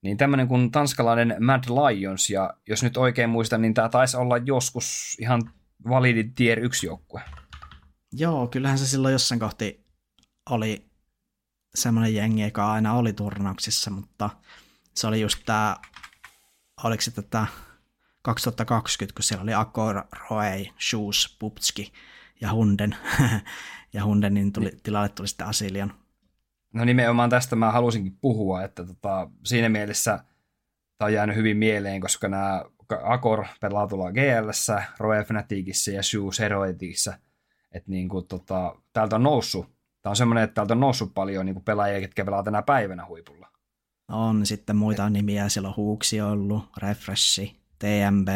Niin tämmöinen kuin tanskalainen Mad Lions, ja jos nyt oikein muistan, niin tämä taisi olla joskus ihan validi tier 1 joukkue.
Joo, kyllähän se silloin jossain kohti oli semmoinen jengi, joka aina oli turnauksissa, mutta se oli just tämä, oliko se tätä 2020, kun siellä oli Akor, Roei, Shoes, Pupski ja Hunden. ja Hundenin tuli, niin. tilalle tuli sitten Asilian.
No nimenomaan tästä mä halusinkin puhua, että tota, siinä mielessä tämä on jäänyt hyvin mieleen, koska nämä Akor pelaa tuolla GLS, Roe Fnaticissa ja Shoes Heroiticissa. Että niin kuin, tota, täältä on noussut Tämä on semmoinen, että täältä on noussut paljon niin pelaajia, jotka pelaa tänä päivänä huipulla.
On sitten muita Et... nimiä, siellä on Huuksi ollut, Refreshi, TMB,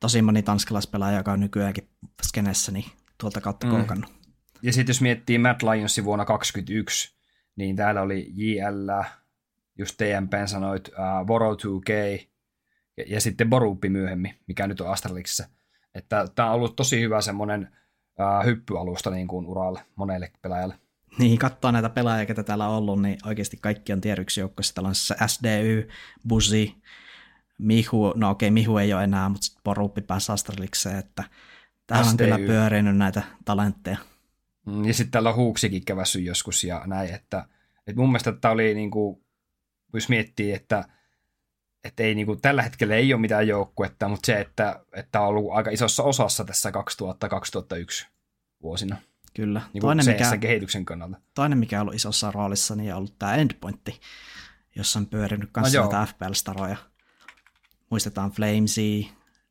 tosi moni tanskalaispelaaja, joka on nykyäänkin skenessä, niin tuolta kautta mm. koukannut.
Ja sitten jos miettii Mad Lionsin vuonna 2021, niin täällä oli JL, just TMP sanoit, uh, Boro 2K ja, ja sitten Borupi myöhemmin, mikä nyt on Astralixissa. Että tämä on ollut tosi hyvä semmoinen hyppyalusta niin kuin uralle monelle pelaajalle.
Niin, katsoo näitä pelaajia, ketä täällä on ollut, niin oikeasti kaikki on tier yksi joukkoissa. Täällä on SDY, Buzi, Mihu, no okei, okay, Mihu ei ole enää, mutta sitten Poruppi pääsi Astralikseen, että täällä on kyllä pyörinyt näitä talentteja.
Mm, ja sitten täällä on Huuksikin kävässyt joskus ja näin, että, että mun mielestä tämä oli niin kuin, jos miettii, että että ei, niin kuin, tällä hetkellä ei ole mitään joukkuetta, mutta se, että, että on ollut aika isossa osassa tässä 2000-2001 vuosina.
Kyllä.
Niin toinen, mikä, kehityksen kannalta.
Toinen, mikä on ollut isossa roolissa, niin on ollut tämä Endpointti, jossa on pyörinyt kanssa no näitä FPL-staroja. Muistetaan Flamesy,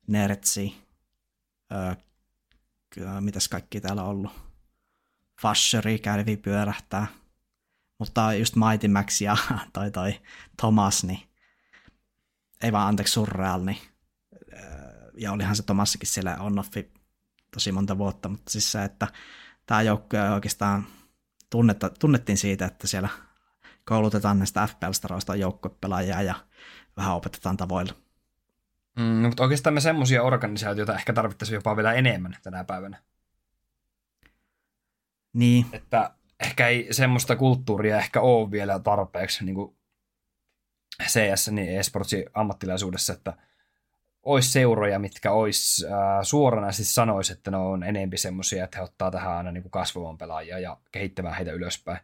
Nertsi, mitäs kaikki täällä on ollut. Fasheri kävi pyörähtää. Mutta just Mighty Max ja toi, toi Thomas, niin ei vaan anteeksi Surreal, niin ja olihan se Tomassikin siellä on-offi tosi monta vuotta, mutta siis se, että tämä joukkue oikeastaan tunnetta, tunnettiin siitä, että siellä koulutetaan näistä FPL-staroista joukkuepelaajia ja vähän opetetaan tavoilla.
Mm, mutta oikeastaan me semmoisia organisaatioita ehkä tarvittaisiin jopa vielä enemmän tänä päivänä.
Niin.
Että ehkä ei semmoista kulttuuria ehkä ole vielä tarpeeksi niin kuin CS, niin esportsin ammattilaisuudessa, että olisi seuroja, mitkä olisi äh, suoranaisesti sanois, että ne on enempi semmoisia, että he ottaa tähän aina niin kuin kasvavan pelaajia ja kehittämään heitä ylöspäin.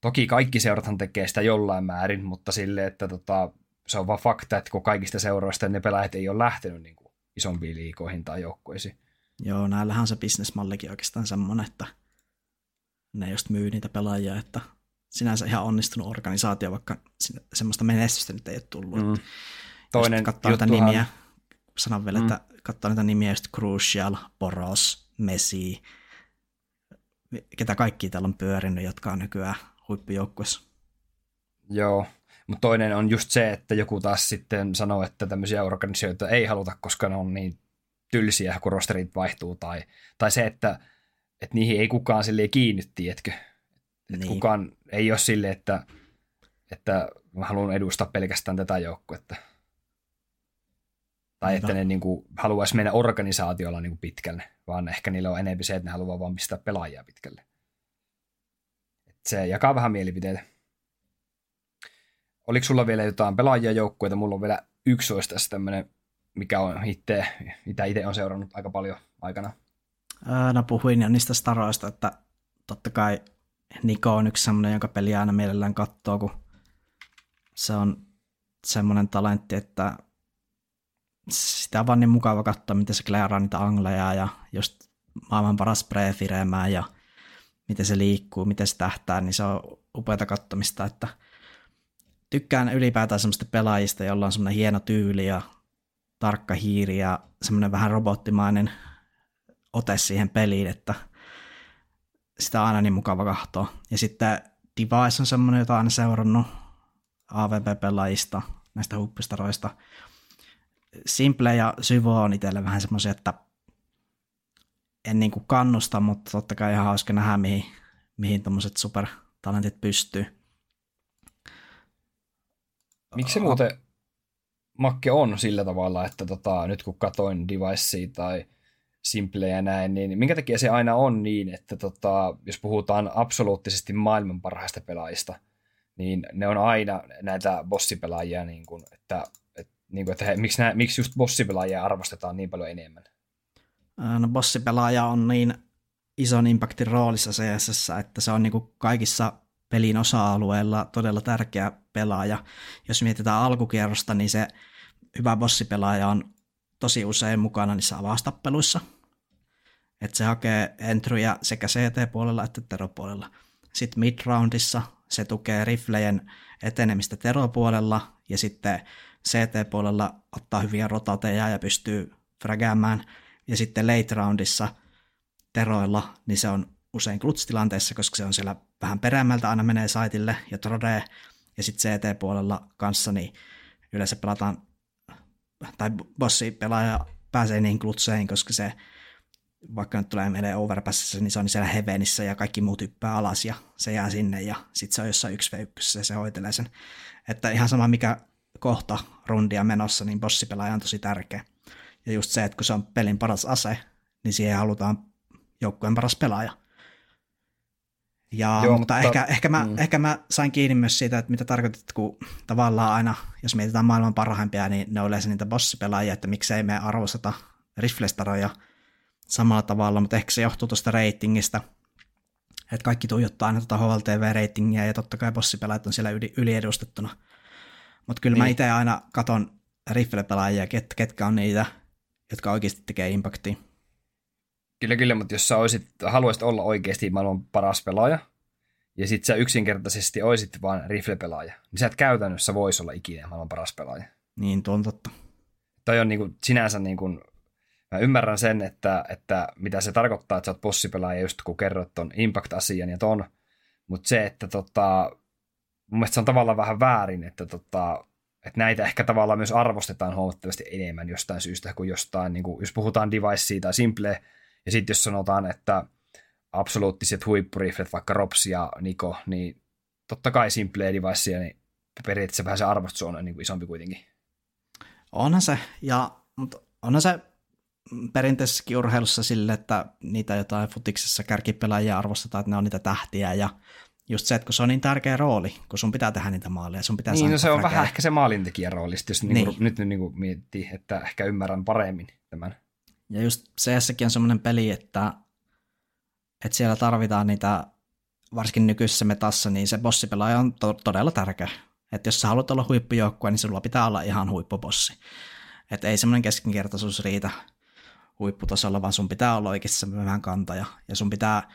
Toki kaikki seurathan tekee sitä jollain määrin, mutta sille, että tota, se on vaan fakta, että kun kaikista seuroista ne pelaajat ei ole lähtenyt niin kuin isompiin liikoihin tai joukkueisiin.
Joo, näillähän se bisnesmallikin oikeastaan semmoinen, että ne just myy niitä pelaajia, että sinänsä ihan onnistunut organisaatio, vaikka semmoista menestystä nyt ei ole tullut. Mm.
Toinen
katsoo niitä nimiä, sanon vielä, mm. että katsoo niitä nimiä, just Crucial, Boros, Messi, ketä kaikki täällä on pyörinyt, jotka on nykyään huippujoukkuessa.
Joo, mutta toinen on just se, että joku taas sitten sanoo, että tämmöisiä organisaatioita ei haluta, koska ne on niin tylsiä, kun rosterit vaihtuu, tai, tai se, että, että niihin ei kukaan sille kiinny, tiedätkö? Niin. Kukaan ei ole sille, että, että mä haluan edustaa pelkästään tätä joukkuetta. Tai että ne niin kuin, haluaisi mennä organisaatiolla niin kuin pitkälle, vaan ehkä niillä on enemmän se, että ne haluaa vaan pistää pelaajia pitkälle. Et se jakaa vähän mielipiteitä. Oliko sulla vielä jotain pelaajia joukkueita? Mulla on vielä yksi olisi tässä tämmöinen, mikä on itse, mitä itse on seurannut aika paljon aikana.
No puhuin jo niistä staroista, että totta kai Niko on yksi semmoinen, jonka peli aina mielellään katsoo, kun se on semmoinen talentti, että sitä on vaan niin mukava katsoa, miten se klearaa niitä angleja ja just maailman paras prefiremää ja miten se liikkuu, miten se tähtää, niin se on upeata katsomista, että tykkään ylipäätään semmoista pelaajista, jolla on semmoinen hieno tyyli ja tarkka hiiri ja semmoinen vähän robottimainen ote siihen peliin, että sitä on aina niin mukava katsoa. Ja sitten Device on semmoinen, jota on aina seurannut AVP-pelaajista, näistä huippustaroista. Simple ja Syvo on itselle vähän semmoisia, että en niin kuin kannusta, mutta totta kai ihan hauska nähdä, mihin, mihin tuommoiset supertalentit pystyy.
Miksi se muuten Makke on sillä tavalla, että tota, nyt kun katoin Devicea tai Simplejä näin, niin minkä takia se aina on niin, että tota, jos puhutaan absoluuttisesti maailman parhaista pelaajista, niin ne on aina näitä bossipelaajia, niin kuin, että niin kuin, että he, miksi, nämä, miksi just bossipelaajia arvostetaan niin paljon enemmän?
No bossipelaaja on niin ison impactin roolissa CSS, että se on niin kuin kaikissa pelin osa-alueilla todella tärkeä pelaaja. Jos mietitään alkukierrosta, niin se hyvä bossipelaaja on tosi usein mukana niissä avaustappeluissa. Että se hakee entryjä sekä CT-puolella että teropuolella. Sitten mid-roundissa se tukee riflejen etenemistä teropuolella ja sitten CT-puolella ottaa hyviä rotateja ja pystyy frägäämään. Ja sitten late roundissa teroilla, niin se on usein klutstilanteessa, koska se on siellä vähän perämmältä aina menee saitille ja trodee. Ja sitten CT-puolella kanssa, niin yleensä pelataan, tai bossi pelaaja pääsee niin klutseihin, koska se vaikka nyt tulee meille overpassissa, niin se on siellä hevenissä ja kaikki muut hyppää alas ja se jää sinne ja sitten se on jossain 1 v ja se hoitelee sen. Että ihan sama mikä kohta rundia menossa, niin bossipelaaja on tosi tärkeä. Ja just se, että kun se on pelin paras ase, niin siihen halutaan joukkueen paras pelaaja. Ja, Joo, mutta, mutta ehkä, ehkä, mä, mm. ehkä mä sain kiinni myös siitä, että mitä tarkoitat, kun tavallaan aina, jos mietitään maailman parhaimpia, niin ne on yleensä niitä bossipelaajia, että miksei me arvosteta riflestaroja samalla tavalla, mutta ehkä se johtuu tuosta reitingistä, että kaikki tuijottaa aina tuota HLTV-reitingiä ja totta kai bossipelaajat on siellä yli, yliedustettuna. Mutta kyllä niin. mä itse aina katon rifle-pelaajia, ket, ketkä on niitä, jotka oikeasti tekee impactia.
Kyllä, kyllä, mutta jos sä olisit, haluaisit olla oikeasti maailman paras pelaaja, ja sit sä yksinkertaisesti olisit vain rifle-pelaaja, niin sä et käytännössä voisi olla ikinä maailman paras pelaaja.
Niin, tuo on totta.
Toi on niin kuin, sinänsä niin kuin, mä ymmärrän sen, että, että mitä se tarkoittaa, että sä oot bossipelaaja just kun kerrot ton Impact-asian ja ton, mutta se, että tota, mun mielestä se on tavallaan vähän väärin, että, tota, että näitä ehkä tavallaan myös arvostetaan huomattavasti enemmän jostain syystä kuin jostain, niin kuin, jos puhutaan device tai simple, ja sitten jos sanotaan, että absoluuttiset huippuriflet, vaikka Rops ja Niko, niin totta kai simple device, niin periaatteessa vähän se arvostus on niin kuin isompi kuitenkin.
Onhan se, ja, mutta onhan se perinteisessäkin urheilussa sille, että niitä jotain futiksessa kärkipelaajia arvostetaan, että ne on niitä tähtiä ja just se, että kun se on niin tärkeä rooli, kun sun pitää tehdä niitä maaleja, sun pitää
Niin, no se on vähän ehkä se maalintekijän rooli, jos niin. Niin nyt niin kuin miettii, että ehkä ymmärrän paremmin tämän.
Ja just CS on semmoinen peli, että, että siellä tarvitaan niitä, varsinkin nykyisessä metassa, niin se bossipelaaja on to- todella tärkeä. Että jos sä haluat olla huippujoukkue, niin sulla pitää olla ihan huippubossi. Että ei semmoinen keskinkertaisuus riitä huipputasolla, vaan sun pitää olla oikeasti vähän kantaja. Ja sun pitää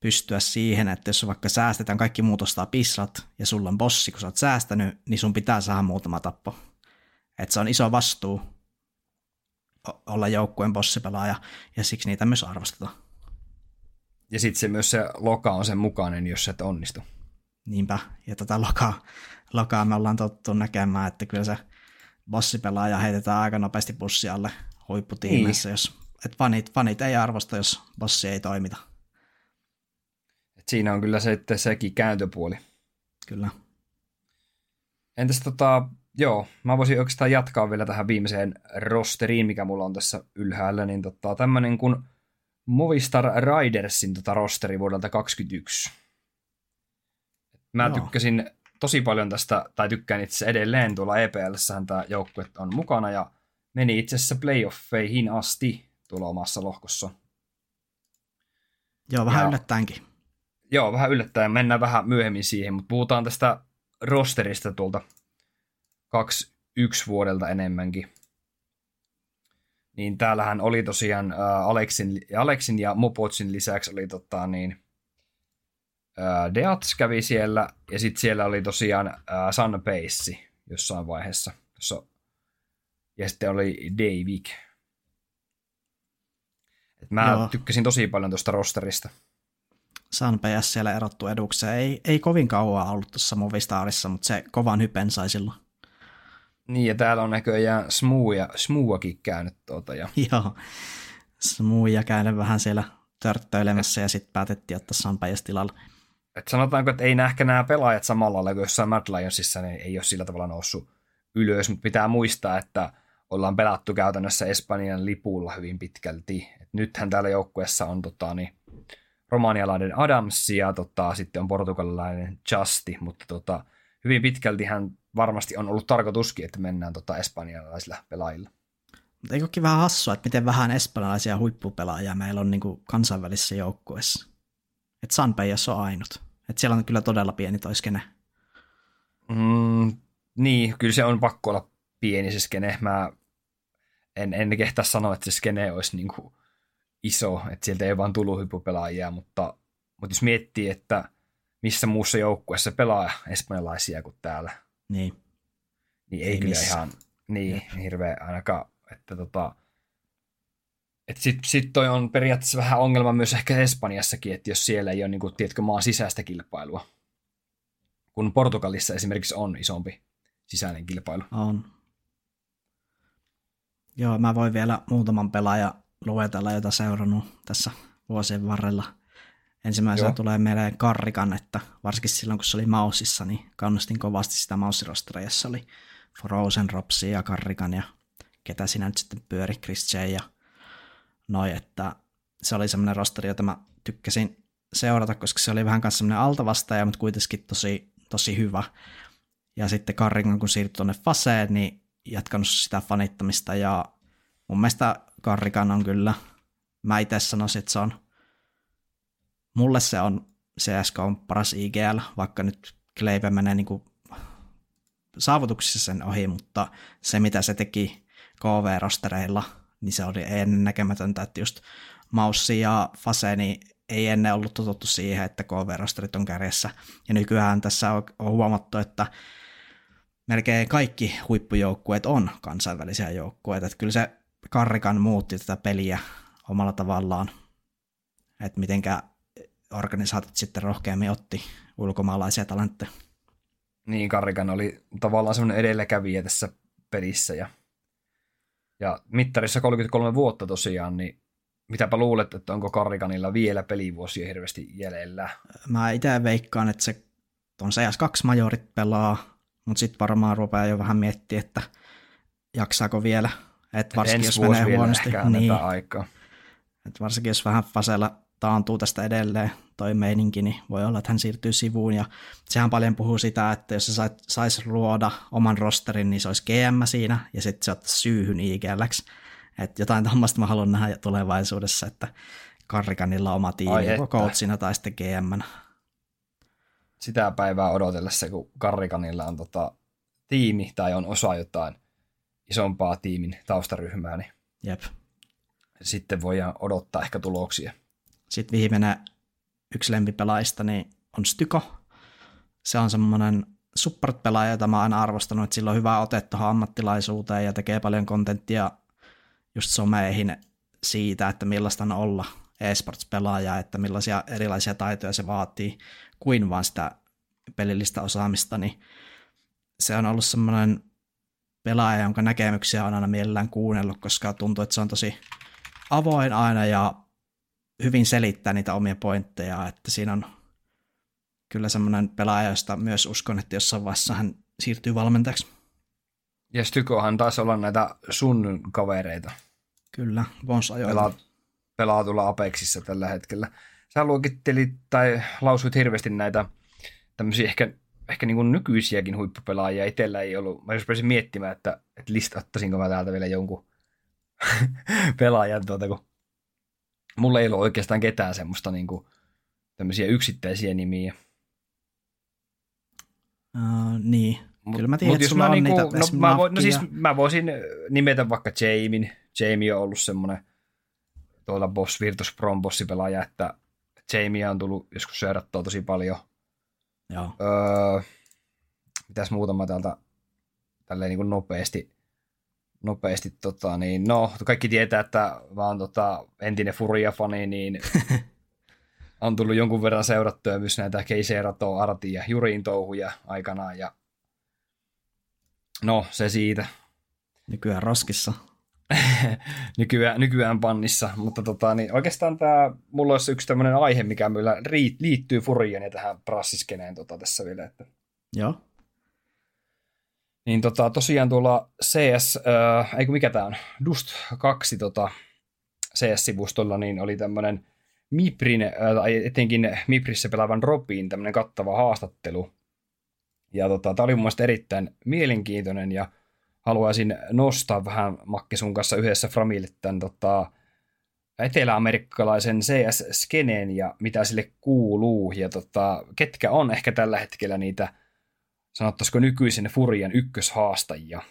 pystyä siihen, että jos vaikka säästetään kaikki muut ostaa pissat ja sulla on bossi, kun sä oot säästänyt, niin sun pitää saada muutama tappo. Että se on iso vastuu olla joukkueen bossipelaaja ja siksi niitä myös arvostetaan.
Ja sitten se myös se loka on sen mukainen, jos et onnistu.
Niinpä, ja tätä lokaa, lokaa me ollaan tottu näkemään, että kyllä se bossipelaaja heitetään aika nopeasti bussi alle huipputiimeissä, niin. jos et fanit, fanit ei arvosta, jos bossi ei toimita.
Et siinä on kyllä se, sekin kääntöpuoli.
Kyllä.
Entäs tota, joo, mä voisin oikeastaan jatkaa vielä tähän viimeiseen rosteriin, mikä mulla on tässä ylhäällä, niin tota, tämmönen kuin Movistar Ridersin tota rosteri vuodelta 2021. Mä joo. tykkäsin tosi paljon tästä, tai tykkään itse edelleen tuolla EPLssähän tämä joukkue on mukana, ja meni itse asiassa playoffeihin asti tuolla omassa lohkossa.
Joo, vähän ja, yllättäenkin.
Joo, vähän yllättäen. Mennään vähän myöhemmin siihen, mutta puhutaan tästä rosterista tuolta kaksi yksi vuodelta enemmänkin. Niin täällähän oli tosiaan äh, Alexin, Alexin ja Mopotsin lisäksi oli tota niin, äh, Deats kävi siellä, ja sitten siellä oli tosiaan Sun Pace jossain vaiheessa. Tuossa ja sitten oli Davik. Et mä Joo. tykkäsin tosi paljon tuosta rosterista.
Sun PS siellä erottu edukseen. Ei, ei kovin kauan ollut tuossa Movistarissa, mutta se kovan hypen sai silloin.
Niin, ja täällä on näköjään Smooja, Smooakin käynyt tuota. Ja...
Joo, Smooja käynyt vähän siellä törttöilemässä ja sitten päätettiin ottaa PS tilalle.
Et sanotaanko, että ei nähkä ehkä nämä pelaajat samalla lailla kuin jossain Mad Lionsissa, niin ei ole sillä tavalla noussut ylös, mutta pitää muistaa, että ollaan pelattu käytännössä Espanjan lipulla hyvin pitkälti. Et nythän täällä joukkueessa on tota, niin, romanialainen Adams ja tota, sitten on portugalilainen Justi, mutta tota, hyvin pitkälti hän varmasti on ollut tarkoituskin, että mennään tota espanjalaisilla pelaajilla.
Mutta eikö ole vähän hassua, että miten vähän espanjalaisia huippupelaajia meillä on niin kuin kansainvälisissä joukkueissa? Että Sanpeijas on ainut. Että siellä on kyllä todella pieni toiskene.
Mm, niin, kyllä se on pakko olla pieni se skene. Mä en, en kehtaa sanoa, että se skene olisi niin kuin iso, että sieltä ei vaan tullut hyppupelaajia, mutta, mutta jos miettii, että missä muussa joukkueessa pelaa espanjalaisia kuin täällä,
niin,
niin ei, ei kyllä missä. ihan niin hirveä ainakaan, että tota, että sitten sit toi on periaatteessa vähän ongelma myös ehkä Espanjassakin, että jos siellä ei ole, niin kuin, tiedätkö, maan sisäistä kilpailua, kun Portugalissa esimerkiksi on isompi sisäinen kilpailu.
On. Joo, mä voin vielä muutaman pelaaja luetella, jota seurannut tässä vuosien varrella. Ensimmäisenä Joo. tulee meille Karrikan, että varsinkin silloin kun se oli Mausissa, niin kannustin kovasti sitä Mausirostera, jossa oli Frozen Ropsi ja Karrikan ja ketä siinä nyt sitten pyöri, Chris J. ja noi, että se oli semmoinen rosteri, jota mä tykkäsin seurata, koska se oli vähän kanssa semmoinen altavastaaja, mutta kuitenkin tosi, tosi hyvä. Ja sitten Karrikan, kun siirtyi tuonne Faseen, niin jatkanut sitä fanittamista ja mun mielestä Karrikan on kyllä, mä itse sanoisin, että se on, mulle se on CSK on paras IGL, vaikka nyt Kleipe menee niin kuin saavutuksissa sen ohi, mutta se mitä se teki KV-rostereilla, niin se oli ennen näkemätöntä, että just Maussi ja Fase, niin ei ennen ollut totuttu siihen, että KV-rosterit on kärjessä. Ja nykyään tässä on huomattu, että melkein kaikki huippujoukkueet on kansainvälisiä joukkueita. Että kyllä se Karrikan muutti tätä peliä omalla tavallaan, että mitenkä organisaatit sitten rohkeammin otti ulkomaalaisia talentteja.
Niin, Karrikan oli tavallaan semmoinen edelläkävijä tässä pelissä ja, ja mittarissa 33 vuotta tosiaan, niin mitäpä luulet, että onko Karrikanilla vielä pelivuosia hirveästi jäljellä?
Mä itse veikkaan, että se tuon CS2-majorit pelaa, mutta sitten varmaan rupeaa jo vähän miettiä, että jaksaako vielä. Et varsinkin
Ensi
jos menee huonosti. Niin,
aikaa.
et varsinkin jos vähän Fasella taantuu tästä edelleen toi meininki, niin voi olla, että hän siirtyy sivuun. Ja sehän paljon puhuu sitä, että jos se sais- saisi luoda oman rosterin, niin se olisi GM siinä, ja sitten se ottaisi syyhyn IGLX. Että jotain tämmöistä mä haluan nähdä tulevaisuudessa, että Karrikanilla oma tiimi, joko coachina tai sitten GM.
Sitä päivää odotellessa, kun Karrikanilla on tota, tiimi tai on osa jotain isompaa tiimin taustaryhmää, niin
Jep.
sitten voidaan odottaa ehkä tuloksia.
Sitten viimeinen yksi lempipelaajista niin on Styko. Se on semmoinen support-pelaaja, jota mä oon aina arvostanut, että sillä on hyvä ote tuohon ammattilaisuuteen ja tekee paljon kontenttia just someihin siitä, että millaista on olla esports-pelaaja, että millaisia erilaisia taitoja se vaatii, kuin vaan sitä pelillistä osaamista, niin se on ollut semmoinen pelaaja, jonka näkemyksiä on aina mielellään kuunnellut, koska tuntuu, että se on tosi avoin aina ja hyvin selittää niitä omia pointteja, että siinä on kyllä semmoinen pelaaja, josta myös uskon, että jossain vaiheessa hän siirtyy valmentajaksi.
Ja Stykohan taisi olla näitä sun kavereita.
Kyllä, Bons ajoita.
Pelaa, pelaa tuolla Apexissa tällä hetkellä. Sä luokittelit tai lausuit hirveästi näitä tämmöisiä ehkä, ehkä niin kuin nykyisiäkin huippupelaajia. Itellä ei ollut. Mä jos rupesin miettimään, että, että listattaisinko mä täältä vielä jonkun pelaajan, tuota, kun mulla ei ollut oikeastaan ketään semmoista niin kuin, tämmöisiä yksittäisiä nimiä.
Uh, niin,
Mut,
Kyllä mä tiedän, että sulla
mä,
on
niinku,
niitä
no, mä, voin, no siis mä voisin nimetä vaikka Jamin. Jamie on ollut semmoinen tuolla Boss Virtus Prom bossipelaaja, että Jamie on tullut joskus seurattua tosi paljon.
Joo.
Öö, mitäs muuta mä täältä tälleen niin kuin nopeasti, nopeasti tota, niin, no, kaikki tietää, että mä oon tota, entinen Furia-fani, niin on tullut jonkun verran seurattua myös näitä Keisei Rato, Arti ja Jurin touhuja aikanaan, ja no, se siitä.
Nykyään roskissa.
nykyään, nykyään pannissa, mutta tota, niin oikeastaan tämä, mulla olisi yksi tämmöinen aihe, mikä meillä liittyy Furian ja tähän prassiskeneen tota, tässä vielä, että
Joo.
Niin tota, tosiaan tuolla CS, äh, ei kun mikä tämä on, Dust 2 tota, CS-sivustolla, niin oli tämmöinen Miprin, äh, tai etenkin Miprissä pelaavan Robin tämmöinen kattava haastattelu. Ja tota, tämä oli mun mielestä erittäin mielenkiintoinen ja haluaisin nostaa vähän Makke sun kanssa yhdessä Framille tämän tota, eteläamerikkalaisen CS-skeneen ja mitä sille kuuluu ja tota, ketkä on ehkä tällä hetkellä niitä sanottaisiko nykyisen Furian ykköshaastajia.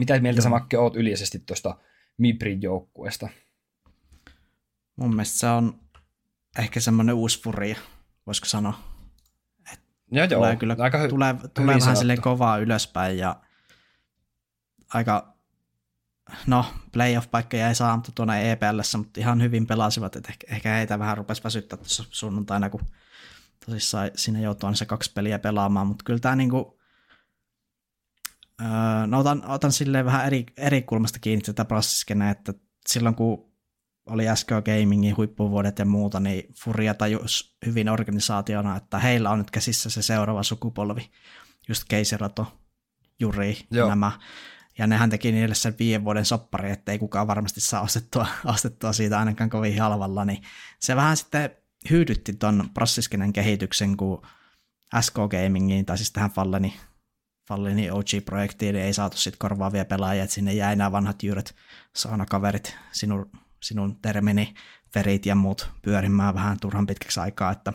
Mitä mieltä sä
Joo.
Makke oot yleisesti tuosta Mibrin joukkueesta?
Mun mielestä se on ehkä semmoinen uusi furia, voisiko sanoa.
Joo, joo.
tulee kyllä
aika hy-
tulee, tulee vähän sille kovaa ylöspäin ja aika, no playoff-paikkoja ei saa mutta tuonne EPLssä, mutta ihan hyvin pelasivat, että ehkä, ehkä heitä vähän rupesi väsyttää tuossa sunnuntaina, kun tosissaan sinne joutuu aina se kaksi peliä pelaamaan, mutta kyllä tämä niinku, öö, no otan, otan silleen vähän eri, eri kulmasta kiinni tätä prassiskenää, että silloin kun oli SK Gamingin huippuvuodet ja muuta, niin Furia tajus hyvin organisaationa, että heillä on nyt käsissä se seuraava sukupolvi, just Keiserato, Juri
Joo.
nämä. Ja nehän teki niille sen viiden vuoden soppari, että ei kukaan varmasti saa ostettua, ostettua siitä ainakaan kovin halvalla, niin se vähän sitten hyydytti ton prassiskenen kehityksen, kun SK Gamingin, tai siis tähän Falleni, Falleni OG-projektiin ei saatu sitten korvaavia pelaajia, että sinne jäi nämä vanhat jyyrät saunakaverit, sinun, sinun termini, ferit ja muut pyörimään vähän turhan pitkäksi aikaa, että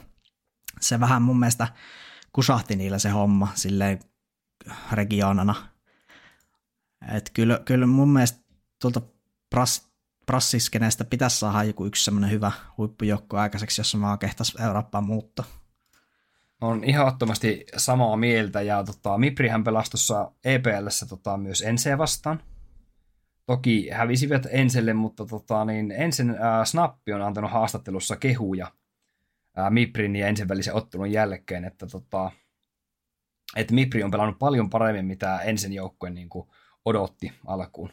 se vähän mun mielestä kusahti niillä se homma silleen regionana. Et kyllä, kyllä mun mielestä tuolta prassiskeneestä pitäisi saada joku yksi semmoinen hyvä huippujoukko aikaiseksi, jos vaan kehtaisi Eurooppaan muuttaa.
On ehdottomasti samaa mieltä ja tota, Miprihän pelasi tuossa EPLssä tota, myös NC vastaan. toki hävisivät Enselle, mutta tota, niin Ensen ää, Snappi on antanut haastattelussa kehuja ää, Miprin ja Ensen välisen ottelun jälkeen, että, tota, että Mipri on pelannut paljon paremmin, mitä Ensen joukkue niin kuin odotti alkuun.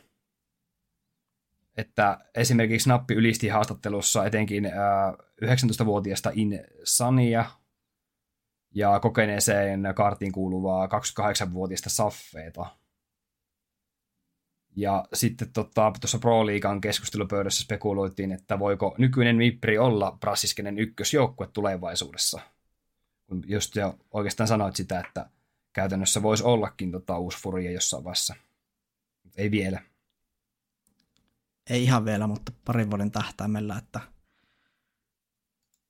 Että esimerkiksi Snappi ylisti haastattelussa etenkin ää, 19-vuotiaasta Insania ja kokeneeseen kartiin kuuluvaa 28-vuotiaista Saffeeta. Ja sitten tota, tuossa Pro Liigan keskustelupöydässä spekuloitiin, että voiko nykyinen Mipri olla Brassiskenen ykkösjoukkue tulevaisuudessa. Kun just jo oikeastaan sanoit sitä, että käytännössä voisi ollakin tota, uusi Furia jossain vaiheessa. Ei vielä.
Ei ihan vielä, mutta parin vuoden tähtäimellä, että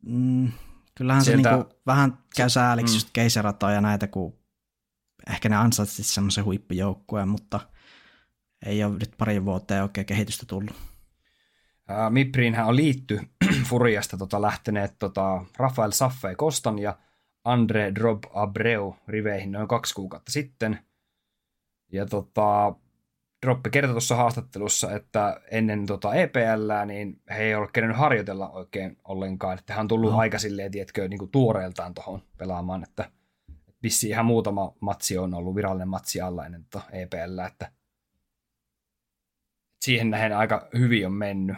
mm, kyllähän Sieltä... se niinku vähän käy sääliksi mm. just ja näitä, kun ehkä ne ansaitsisivat semmoisen huippujoukkueen, mutta ei ole nyt pari vuotta oikein kehitystä tullut.
Mipriinhän on liitty Furiasta tota, lähteneet tota, Rafael Saffei Kostan ja Andre Drob Abreu riveihin noin kaksi kuukautta sitten. Ja tota, Droppi kertoi tuossa haastattelussa, että ennen tota EPL niin he ei ole kerennyt harjoitella oikein ollenkaan. Että hän on tullut no. aika silleen, tiedätkö, niin kuin tuoreeltaan tuohon pelaamaan, että vissiin ihan muutama matsi on ollut virallinen matsi alla ennen tota EPL, että siihen nähen aika hyvin on mennyt.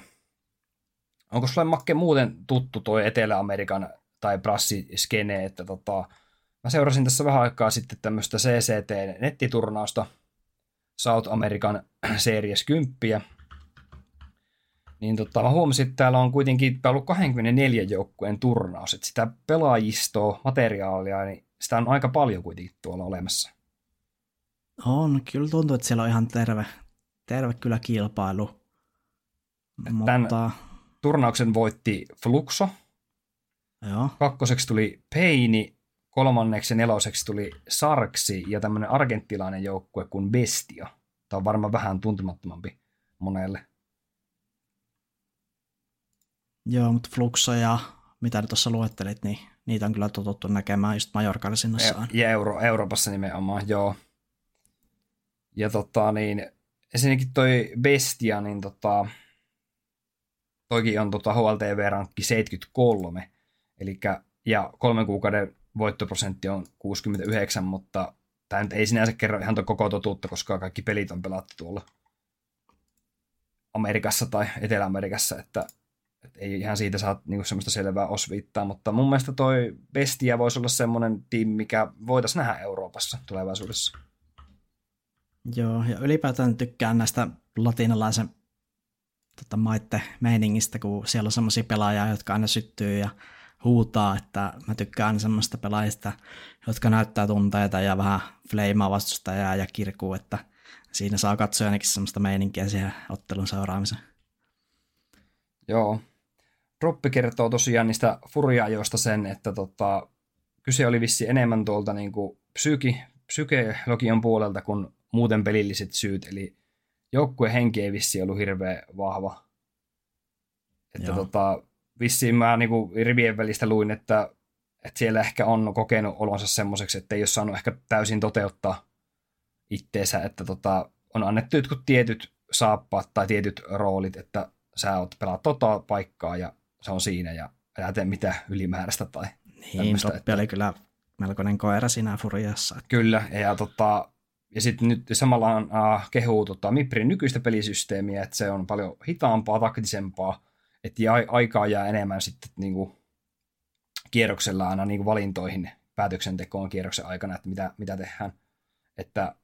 Onko sulle Makke muuten tuttu toi Etelä-Amerikan tai Brassi-skene, että tota, mä seurasin tässä vähän aikaa sitten tämmöistä CCT-nettiturnausta, South American Series 10. Niin tota, mä huomasin, että täällä on kuitenkin ollut 24 joukkueen turnaus, että sitä pelaajistoa, materiaalia, niin sitä on aika paljon kuitenkin tuolla olemassa.
On, kyllä tuntuu, että siellä on ihan terve, terve kyllä kilpailu.
Tämän mutta... turnauksen voitti Fluxo.
Joo.
Kakkoseksi tuli Peini, kolmanneksi ja neloseksi tuli Sarksi ja tämmöinen argenttilainen joukkue kuin Bestia. Tämä on varmaan vähän tuntemattomampi monelle.
Joo, mutta Fluxo ja mitä nyt tuossa luettelit, niin niitä on kyllä totuttu näkemään just Majorkarsinnossaan.
Ja, ja Euro, Euroopassa nimenomaan, joo. Ja tota niin, ensinnäkin toi Bestia, niin tota, toikin on tota HLTV-rankki 73, eli ja kolmen kuukauden voittoprosentti on 69, mutta tämä nyt ei sinänsä kerro ihan koko totuutta, koska kaikki pelit on pelattu tuolla Amerikassa tai Etelä-Amerikassa, että, että ei ihan siitä saa niinku semmoista selvää osviittaa, mutta mun mielestä toi Bestia voisi olla semmoinen tiimi, mikä voitaisiin nähdä Euroopassa tulevaisuudessa.
Joo, ja ylipäätään tykkään näistä latinalaisen tota, maitte meiningistä, kun siellä on semmoisia pelaajia, jotka aina syttyy ja huutaa, että mä tykkään semmoista pelaajista, jotka näyttää tunteita ja vähän fleimaa vastustajaa ja kirkuu, että siinä saa katsoa ainakin semmoista meininkiä siihen ottelun seuraamiseen.
Joo. Droppi kertoo tosiaan niistä furiajoista sen, että tota, kyse oli vissi enemmän tuolta niin kuin psyki, psykologian puolelta kuin muuten pelilliset syyt, eli joukkueen henki ei vissi ollut hirveän vahva. Että tota, vissiin mä niin kuin rivien välistä luin, että, että siellä ehkä on kokenut olonsa semmoiseksi, että ei ole saanut ehkä täysin toteuttaa itteensä, että tota, on annettu jotkut tietyt saappaat tai tietyt roolit, että sä oot pelaat tota paikkaa ja se on siinä ja älä tee mitään ylimääräistä tai
Niin, Toppi että... oli kyllä melkoinen koira siinä Furiassa.
Kyllä, ja, tota, ja sitten nyt samalla äh, kehuu tota, Miprin nykyistä pelisysteemiä, että se on paljon hitaampaa, taktisempaa, että aikaa jää enemmän sitten niin kuin kierroksella aina niin kuin valintoihin päätöksentekoon kierroksen aikana, että mitä, mitä tehdään. Että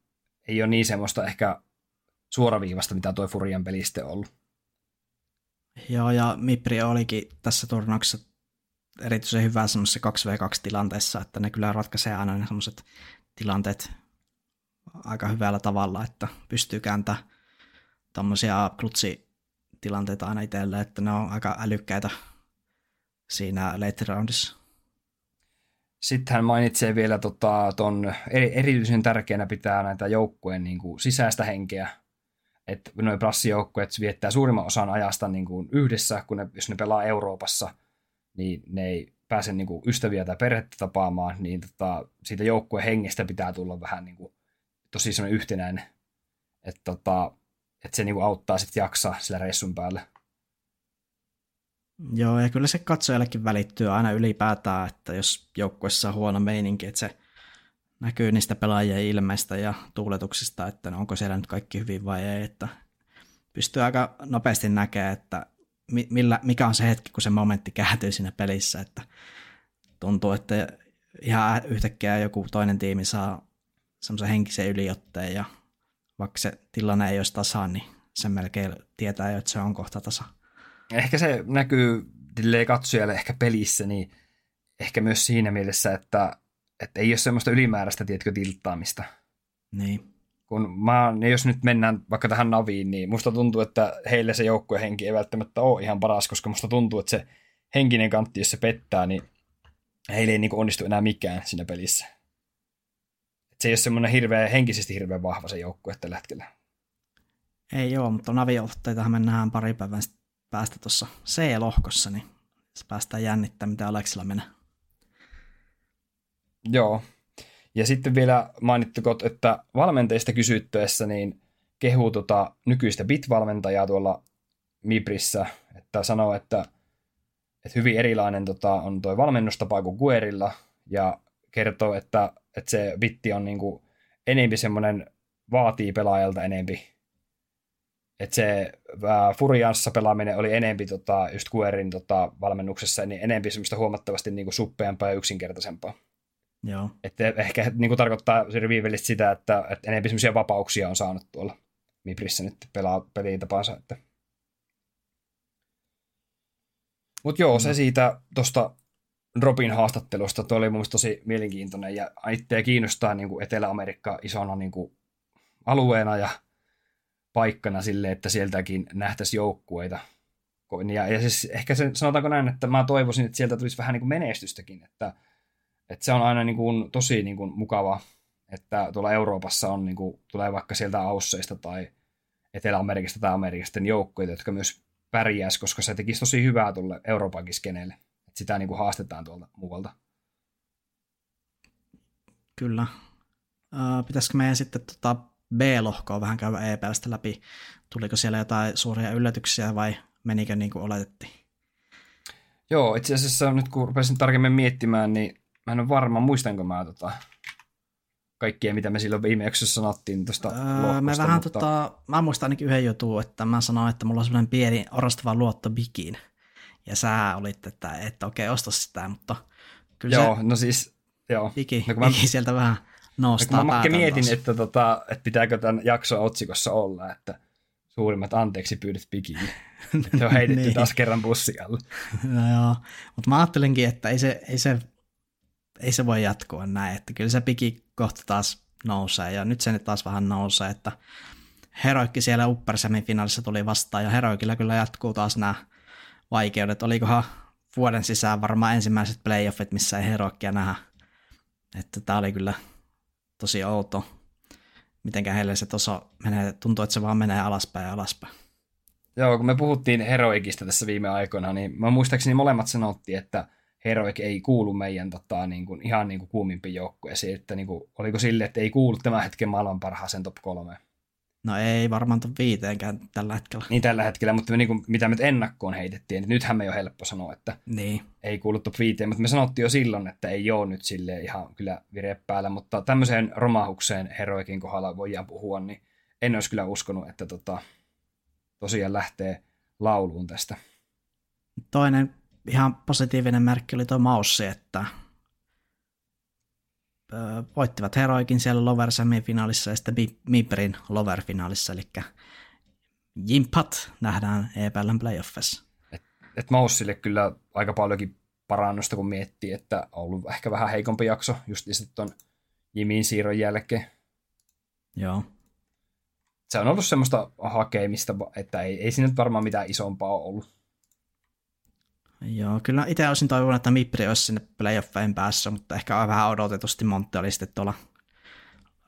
ei ole niin semmoista ehkä suoraviivasta, mitä tuo Furian pelistä on ollut.
Joo, ja Mipri olikin tässä turnauksessa erityisen hyvä semmoisessa 2v2-tilanteessa, että ne kyllä ratkaisee aina ne semmoiset tilanteet aika hyvällä tavalla, että pystyy kääntämään tämmöisiä klutsi tilanteita aina itselle, että ne on aika älykkäitä siinä late roundissa.
Sitten hän mainitsee vielä tota, ton erityisen tärkeänä pitää näitä joukkueen niin kuin, sisäistä henkeä. Että noin brassijoukkueet viettää suurimman osan ajasta niin kuin, yhdessä, kun ne, jos ne pelaa Euroopassa, niin ne ei pääse niin kuin, ystäviä tai perhettä tapaamaan, niin tota, siitä joukkueen hengestä pitää tulla vähän niin kuin, tosi yhtenäinen. Että tota, että se niinku auttaa sitten jaksaa sillä reissun päällä.
Joo, ja kyllä se katsojallekin välittyy aina ylipäätään, että jos joukkuessa on huono meininki, että se näkyy niistä pelaajien ilmeistä ja tuuletuksista, että no onko siellä nyt kaikki hyvin vai ei, että pystyy aika nopeasti näkemään, että millä, mikä on se hetki, kun se momentti kääntyy siinä pelissä, että tuntuu, että ihan yhtäkkiä joku toinen tiimi saa semmoisen henkisen yliotteen ja vaikka se tilanne ei olisi tasa, niin sen melkein tietää jo, että se on kohta tasa.
Ehkä se näkyy katsojalle ehkä pelissä, niin ehkä myös siinä mielessä, että, että ei ole semmoista ylimääräistä, tiedätkö, tilttaamista.
Niin.
Kun mä, niin jos nyt mennään vaikka tähän naviin, niin musta tuntuu, että heille se joukkuehenki ei välttämättä ole ihan paras, koska musta tuntuu, että se henkinen kantti, jos se pettää, niin heille ei niin onnistu enää mikään siinä pelissä. Se ei ole semmoinen hirveä, henkisesti hirveän vahva se joukkue tällä hetkellä.
Ei joo, mutta naviotteitahan mennään pari päivän päästä tuossa C-lohkossa, niin se päästään jännittämään, mitä Aleksilla menee.
Joo. Ja sitten vielä mainittukot, että valmenteista kysyttyessä niin kehuu tota nykyistä bit-valmentajaa tuolla Mibrissä, että sanoo, että, että hyvin erilainen tota, on tuo valmennustapa kuin Guerilla, ja kertoo, että, että se bitti on niinku enempi semmoinen, vaatii pelaajalta enempi että se äh, Furianssa pelaaminen oli enempi tota, just Guerin tota, valmennuksessa, niin enempi semmoista huomattavasti niin kuin suppeampaa ja yksinkertaisempaa.
Joo.
Että ehkä niin kuin tarkoittaa riviivellisesti sitä, että, että enempi semmoisia vapauksia on saanut tuolla Mibrissä nyt pelaa pelitapansa. Että. Mutta joo, no. se siitä tuosta Robin haastattelusta, tuo oli mun tosi mielenkiintoinen ja itseä kiinnostaa niin kuin Etelä-Amerikka isona niin kuin alueena ja paikkana sille, että sieltäkin nähtäisi joukkueita. Ja, ja siis ehkä se, sanotaanko näin, että mä toivoisin, että sieltä tulisi vähän niin kuin menestystäkin, että, että se on aina niin kuin tosi niin kuin mukava, että tuolla Euroopassa on, niin kuin, tulee vaikka sieltä Ausseista tai Etelä-Amerikasta tai Amerikasta joukkueita, jotka myös pärjäisi, koska se tekisi tosi hyvää tuolle Euroopan skeneelle. Että sitä niin kuin haastetaan tuolta muualta.
Kyllä. Pitäisikö meidän sitten tota B-lohkoa vähän käydä EPLstä läpi. Tuliko siellä jotain suuria yllätyksiä vai menikö niin kuin oletettiin?
Joo, itse asiassa nyt kun rupesin tarkemmin miettimään, niin mä en ole varma, muistanko mä tota, kaikkia, mitä me silloin viime jaksossa sanottiin tuosta öö, lohkosta,
me vähän mutta... tota, mä muistan ainakin yhden jutun, että mä sanoin, että mulla on semmoinen pieni orastava luotto bikiin. Ja sä olit, että et okei, okay, osta sitä, mutta
kyllä Joo, se no siis, joo.
Biki, no, mä... biki sieltä vähän nostaa
Mä mietin, että, tota, että pitääkö tämän jakson otsikossa olla, että suurimmat anteeksi pyydet pikiin. Se on heitetty niin. taas kerran bussialla.
no joo, mutta mä ajattelinkin, että ei se, ei, se, ei se voi jatkua näin, että kyllä se piki kohta taas nousee, ja nyt se nyt taas vähän nousee, että Heroikki siellä Upper finaalissa tuli vastaan, ja Heroikilla kyllä jatkuu taas nämä vaikeudet. Olikohan vuoden sisään varmaan ensimmäiset playoffit, missä ei Heroikkia nähdä. Että tämä oli kyllä tosi outo, mitenkä heille se tuossa menee, tuntuu, että se vaan menee alaspäin ja alaspäin.
Joo, kun me puhuttiin Heroikista tässä viime aikoina, niin mä muistaakseni molemmat sanottiin, että Heroik ei kuulu meidän tota, niin kuin, ihan niin kuin kuumimpiin joukkueisiin, että niin kuin, oliko sille, että ei kuulu tämän hetken maailman parhaaseen top kolmeen.
No ei varmaan tuon viiteenkään tällä hetkellä.
Niin tällä hetkellä, mutta me, niin kuin, mitä me ennakkoon heitettiin, niin nythän me ole helppo sanoa, että
niin.
ei kuulu top viiteen, mutta me sanottiin jo silloin, että ei ole nyt sille ihan kyllä vire päällä, mutta tämmöiseen romahukseen heroikin kohdalla voidaan puhua, niin en olisi kyllä uskonut, että tota, tosiaan lähtee lauluun tästä.
Toinen ihan positiivinen merkki oli tuo Maussi, että voittivat Heroikin siellä Lover semifinaalissa ja sitten Mibrin Lover-finaalissa, eli Jimpat nähdään EPLn playoffissa.
Et, et Maussille kyllä aika paljonkin parannusta, kun miettii, että on ollut ehkä vähän heikompi jakso just tuon Jimin siirron jälkeen.
Joo.
Se on ollut semmoista hakemista, että ei, ei siinä varmaan mitään isompaa ole ollut.
Joo, kyllä itse olisin toivonut, että Mipri olisi sinne playoffeen päässä, mutta ehkä on vähän odotetusti Montti oli sitten tuolla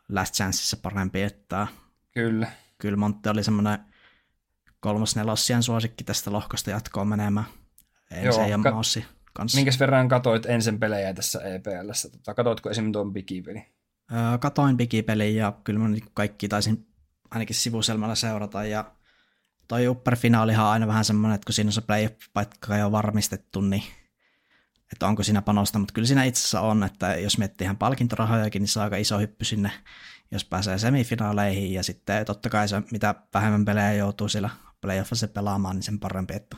Last Chanceissa parempi, että
kyllä.
Kyllä Montti oli semmoinen kolmos-nelossien suosikki tästä lohkosta jatkoon menemään. Joo, se ja ka- Maussi kanssa.
Minkäs verran katoit ensin pelejä tässä EPLssä? Tota, katoitko esimerkiksi tuon Bigi-peli?
Öö, katoin Bigi-pelin ja kyllä mä kaikki taisin ainakin sivuselmällä seurata. Ja toi Upper-finaalihan on aina vähän semmoinen, että kun siinä on se playoff-paikka jo varmistettu, niin että onko siinä panosta, mutta kyllä siinä itse asiassa on, että jos miettii ihan palkintorahojakin, niin se on aika iso hyppy sinne, jos pääsee semifinaaleihin, ja sitten totta kai se, mitä vähemmän pelejä joutuu siellä playoffissa pelaamaan, niin sen parempi, että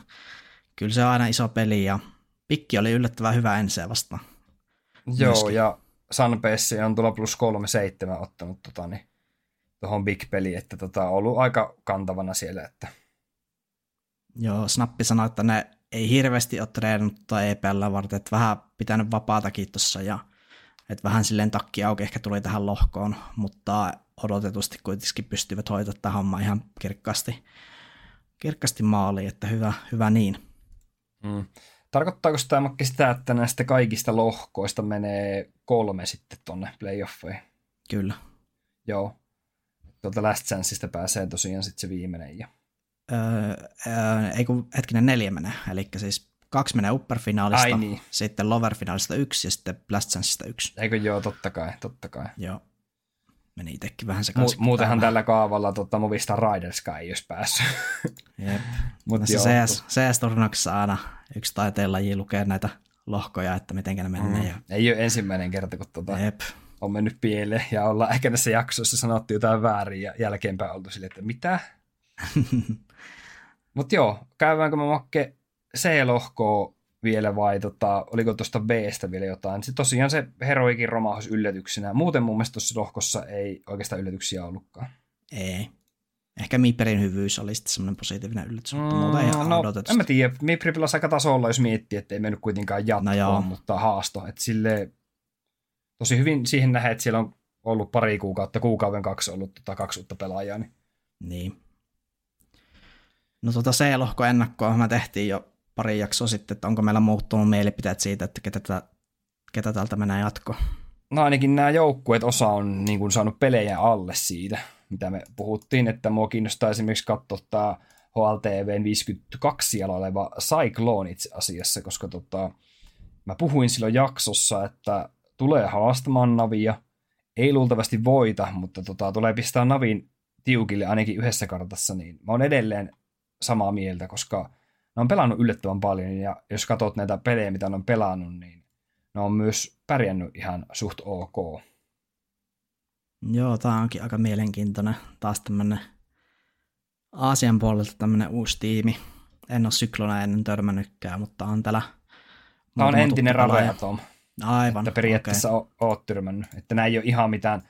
kyllä se on aina iso peli, ja pikki oli yllättävän hyvä ensin vastaan.
Joo, myöskin. ja Sanpessi on tuolla plus kolme seitsemän ottanut tota, niin, tuohon big-peliin, että tota, on ollut aika kantavana siellä. Että...
Joo, Snappi sanoi, että ne ei hirveästi ole treenannut tai EPL varten, että vähän pitänyt vapaatakin tuossa ja että vähän silleen takki auki ehkä tuli tähän lohkoon, mutta odotetusti kuitenkin pystyvät hoitamaan tähän homma ihan kirkkaasti, kirkkaasti maaliin, että hyvä, hyvä niin.
Mm. Tarkoittaako tämä sitä, että näistä kaikista lohkoista menee kolme sitten tuonne playoffeihin?
Kyllä.
Joo. Tuolta Last Chanceista pääsee tosiaan sitten se viimeinen. Ja...
Öö, öö, ei kun hetkinen neljä menee, eli siis kaksi menee upper-finaalista, Ai niin. sitten lower-finaalista yksi ja sitten Last Chanceista yksi.
Eikö joo, totta kai, totta kai.
Joo. Meni itsekin vähän se
Mu- Muutenhan tällä kaavalla tota, Movista Riderskaan ei olisi päässyt.
Jep. Mut joo, CS, CS-turnauksessa aina yksi taiteenlaji lukee näitä lohkoja, että miten ne menee. Mm. Ja...
Ei ole ensimmäinen kerta, kun tota, Jep. On mennyt pieleen ja ollaan ehkä näissä jaksoissa sanottu jotain väärin ja jälkeenpäin oltu sille, että mitä? Mutta joo, käydäänkö me makke C-lohkoa vielä vai tota, oliko tuosta B-stä vielä jotain. Se tosiaan se heroikin romahus yllätyksenä. Muuten mun mielestä tuossa lohkossa ei oikeastaan yllätyksiä ollutkaan.
Ei. Ehkä Miperin hyvyys oli sitten semmoinen positiivinen yllätys, mutta mm, muuta ihan
no, odotetusti. En mä tiedä, Mipri pelasi aika tasolla, jos miettii, että ei mennyt kuitenkaan jatkoon, no mutta haasto. Että sille tosi hyvin siihen nähdään, että siellä on ollut pari kuukautta, kuukauden kaksi ollut tota, kaksi uutta pelaajaa. Niin.
niin. No tota C-lohko ennakkoa mä tehtiin jo pari jaksoa sitten, että onko meillä muuttunut mielipiteet siitä, että ketä, tätä, ketä täältä menee jatko.
No ainakin nämä joukkueet, osa on niin kuin saanut pelejä alle siitä, mitä me puhuttiin, että mua kiinnostaa esimerkiksi katsoa tämä HLTV 52 siellä oleva Cyclone itse asiassa, koska tota, mä puhuin silloin jaksossa, että tulee haastamaan Navia, ei luultavasti voita, mutta tota, tulee pistää Navin tiukille ainakin yhdessä kartassa, niin mä oon edelleen samaa mieltä, koska ne on pelannut yllättävän paljon, ja jos katsot näitä pelejä, mitä ne on pelannut, niin ne on myös pärjännyt ihan suht ok.
Joo, tämä onkin aika mielenkiintoinen. Taas tämmöinen Aasian puolelta tämmöinen uusi tiimi. En ole Syklona ennen törmännytkään, mutta on täällä
Tämä on entinen Raveatom.
Aivan,
Että periaatteessa okay. oot törmännyt. Että nämä ei ole ihan mitään,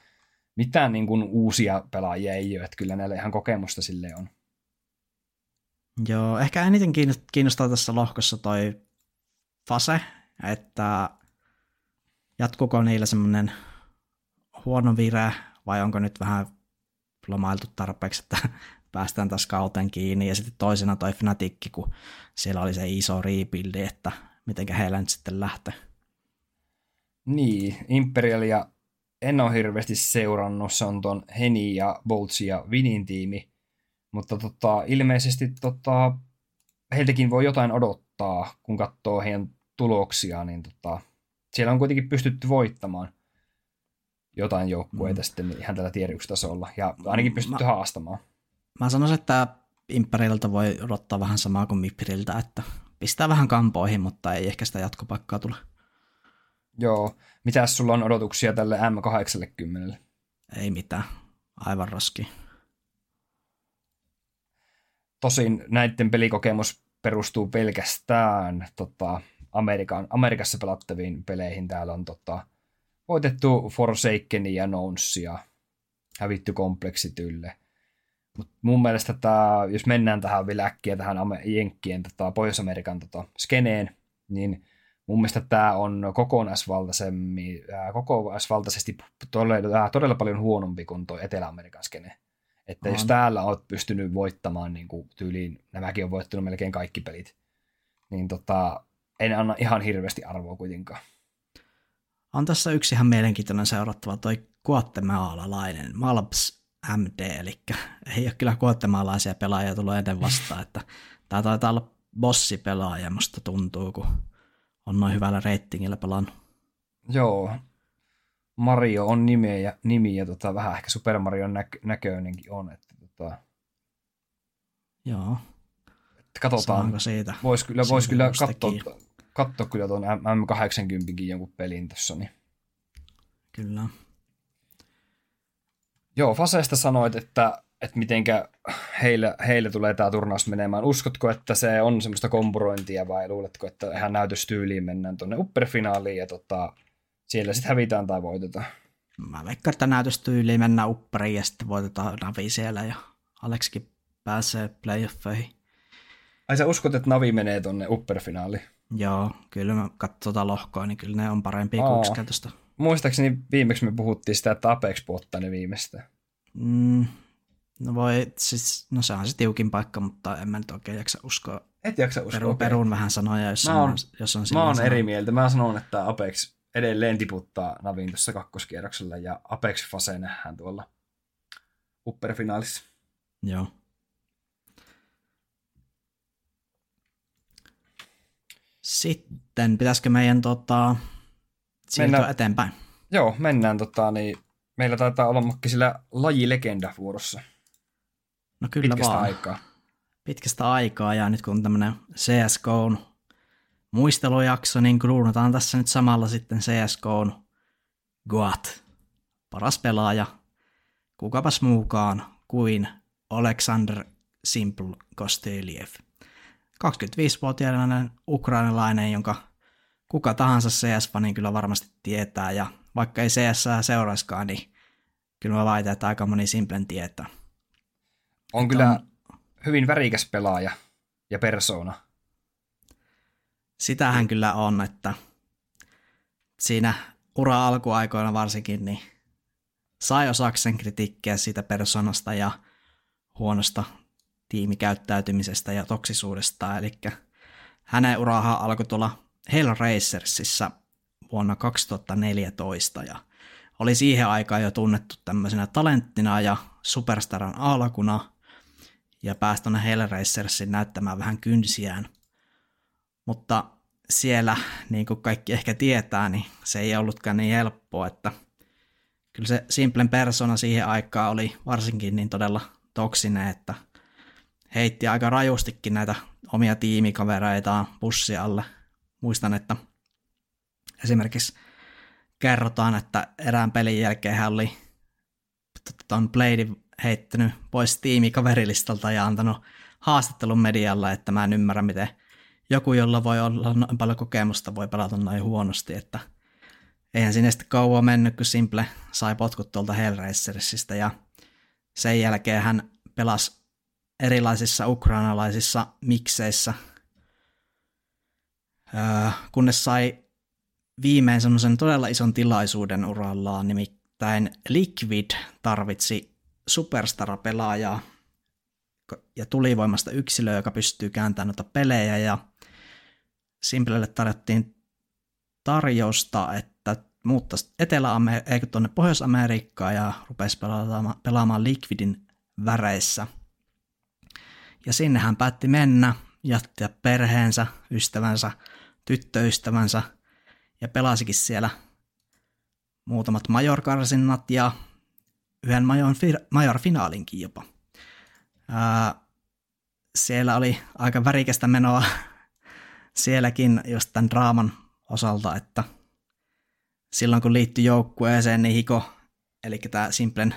mitään niin kuin uusia pelaajia ei ole, että kyllä näillä ihan kokemusta sille on.
Joo, ehkä eniten kiinnostaa tässä lohkossa toi fase, että jatkuko niillä semmoinen huono vire vai onko nyt vähän lomailtu tarpeeksi, että päästään taas kauteen kiinni. Ja sitten toisena toi Fnatic, kun siellä oli se iso rebuildi, että miten heillä nyt sitten lähtee.
Niin, Imperialia en ole hirveästi seurannut, se on ton Heni ja Boltsi ja Vinin tiimi, mutta tota, ilmeisesti tota, heiltäkin voi jotain odottaa, kun katsoo heidän tuloksia, niin tota, siellä on kuitenkin pystytty voittamaan jotain joukkueita mm. sitten ihan tällä tier tasolla ja ainakin pystytty mä, haastamaan.
Mä sanoisin, että Imperilta voi odottaa vähän samaa kuin Mipiriltä, että pistää vähän kampoihin, mutta ei ehkä sitä jatkopaikkaa tule.
Joo. Mitäs sulla on odotuksia tälle M80?
Ei mitään. Aivan raski.
Tosin näiden pelikokemus perustuu pelkästään tota, Amerikan, Amerikassa pelattaviin peleihin. Täällä on tota, voitettu Forsaken ja Nounsia, hävitty kompleksitylle. Mut mun mielestä tää, jos mennään tähän vielä äkkiä tähän Jenkkien, tota, Pohjois-Amerikan tota, skeneen, niin mun mielestä tämä on kokonaisvaltaisemmin, kokonaisvaltaisesti todella, todella paljon huonompi kuin tuo Etelä-Amerikan skene. Että on. jos täällä oot pystynyt voittamaan niin kuin tyyliin, nämäkin on voittanut melkein kaikki pelit, niin tota, en anna ihan hirveästi arvoa kuitenkaan.
On tässä yksi ihan mielenkiintoinen seurattava, toi kuottemaalalainen Malps MD, eli ei ole kyllä kuottemaalaisia pelaajia tullut ennen vastaan, että tämä taitaa olla bossipelaaja, musta tuntuu, kun on noin hyvällä reitingillä pelannut.
Joo, Mario on nimeä ja, nimi ja tota, vähän ehkä Super Mario näkö, näköinenkin on. Että tota,
Joo.
että katsotaan.
Saanko siitä?
Voisi kyllä, vois kyllä katsoa, katsoa kyllä tuon M80 jonkun pelin tuossa. Niin.
Kyllä.
Joo, Faseesta sanoit, että, että mitenkä heille, heille tulee tämä turnaus menemään. Uskotko, että se on semmoista kompurointia vai luuletko, että ihan näytöstyyliin mennään tuonne upperfinaaliin ja tota, siellä sitten hävitään tai voitetaan?
Mä veikkaan, että näytöstyyliin mennään upperiin ja sitten voitetaan Navi siellä ja Aleksikin pääsee playoffeihin.
Ai sä uskot, että Navi menee tuonne upperfinaaliin?
Joo, kyllä mä katson tuota lohkoa, niin kyllä ne on parempia kuin yksinkertaista.
Muistaakseni viimeksi me puhuttiin sitä, että Apex puottaa ne viimeistä.
Mm, no voi, siis, no se on se tiukin paikka, mutta en mä nyt oikein jaksa uskoa.
Et jaksa uskoa.
Peru,
okei.
Perun vähän sanoja, jos,
Mä oon-
on, jos on
Mä oon eri mieltä. Mä sanon, että Apex edelleen tiputtaa Navin tuossa kakkoskierroksella ja Apex Fase nähdään tuolla upperfinaalissa.
Joo. Sitten pitäisikö meidän tota, siirtyä
Mennään-
eteenpäin?
Joo, mennään tota, niin meillä taitaa olla makki sillä lajilegenda vuorossa
No kyllä
pitkästä
vaan.
aikaa.
Pitkästä aikaa ja nyt kun tämmöinen CSGOn muistelujakso, niin kruunataan tässä nyt samalla sitten CSGOn Goat, paras pelaaja, kukapas muukaan kuin Alexander Simple Kostyliev. 25-vuotiainen ukrainalainen, jonka kuka tahansa CS-fani kyllä varmasti tietää, ja vaikka ei CS seuraiskaan, niin kyllä mä väitän, että aika moni Simplen tietää.
On kyllä hyvin värikäs pelaaja ja persona.
Sitähän kyllä on, että siinä ura alkuaikoina varsinkin, niin sai osakseen kritiikkiä siitä persoonasta ja huonosta tiimikäyttäytymisestä ja toksisuudesta. Eli hänen urahan alkoi tuolla Halo Racersissa vuonna 2014 ja oli siihen aikaan jo tunnettu tämmöisenä talenttina ja superstaran alkuna ja pääsi tuonne Hellraisersiin näyttämään vähän kynsiään. Mutta siellä, niin kuin kaikki ehkä tietää, niin se ei ollutkaan niin helppoa, että kyllä se Simplen persona siihen aikaan oli varsinkin niin todella toksinen, että heitti aika rajustikin näitä omia tiimikavereitaan bussi alle. Muistan, että esimerkiksi kerrotaan, että erään pelin jälkeen hän oli tuon Bladein heittänyt pois tiimikaverilistalta ja antanut haastattelun medialle, että mä en ymmärrä, miten joku, jolla voi olla noin paljon kokemusta, voi pelata noin huonosti, että eihän sinne sitten kauan mennyt, kun Simple sai potkut tuolta Hellraisersista ja sen jälkeen hän pelasi erilaisissa ukrainalaisissa mikseissä, öö, kunnes sai viimein semmoisen todella ison tilaisuuden urallaan, nimittäin Liquid tarvitsi superstar-pelaajaa ja tulivoimasta yksilöä, joka pystyy kääntämään noita pelejä ja Simplelle tarjottiin tarjousta, että muuttaisi etelä eikö tuonne Pohjois-Amerikkaan ja rupesi pelaamaan, pelaamaan Liquidin väreissä. Ja sinne hän päätti mennä, jättää perheensä, ystävänsä, tyttöystävänsä ja pelasikin siellä muutamat majorkarsinnat ja yhden major, major-finaalinkin jopa. Ää, siellä oli aika värikästä menoa sielläkin just tämän draaman osalta, että silloin kun liittyi joukkueeseen, niin Hiko, eli tämä Simplen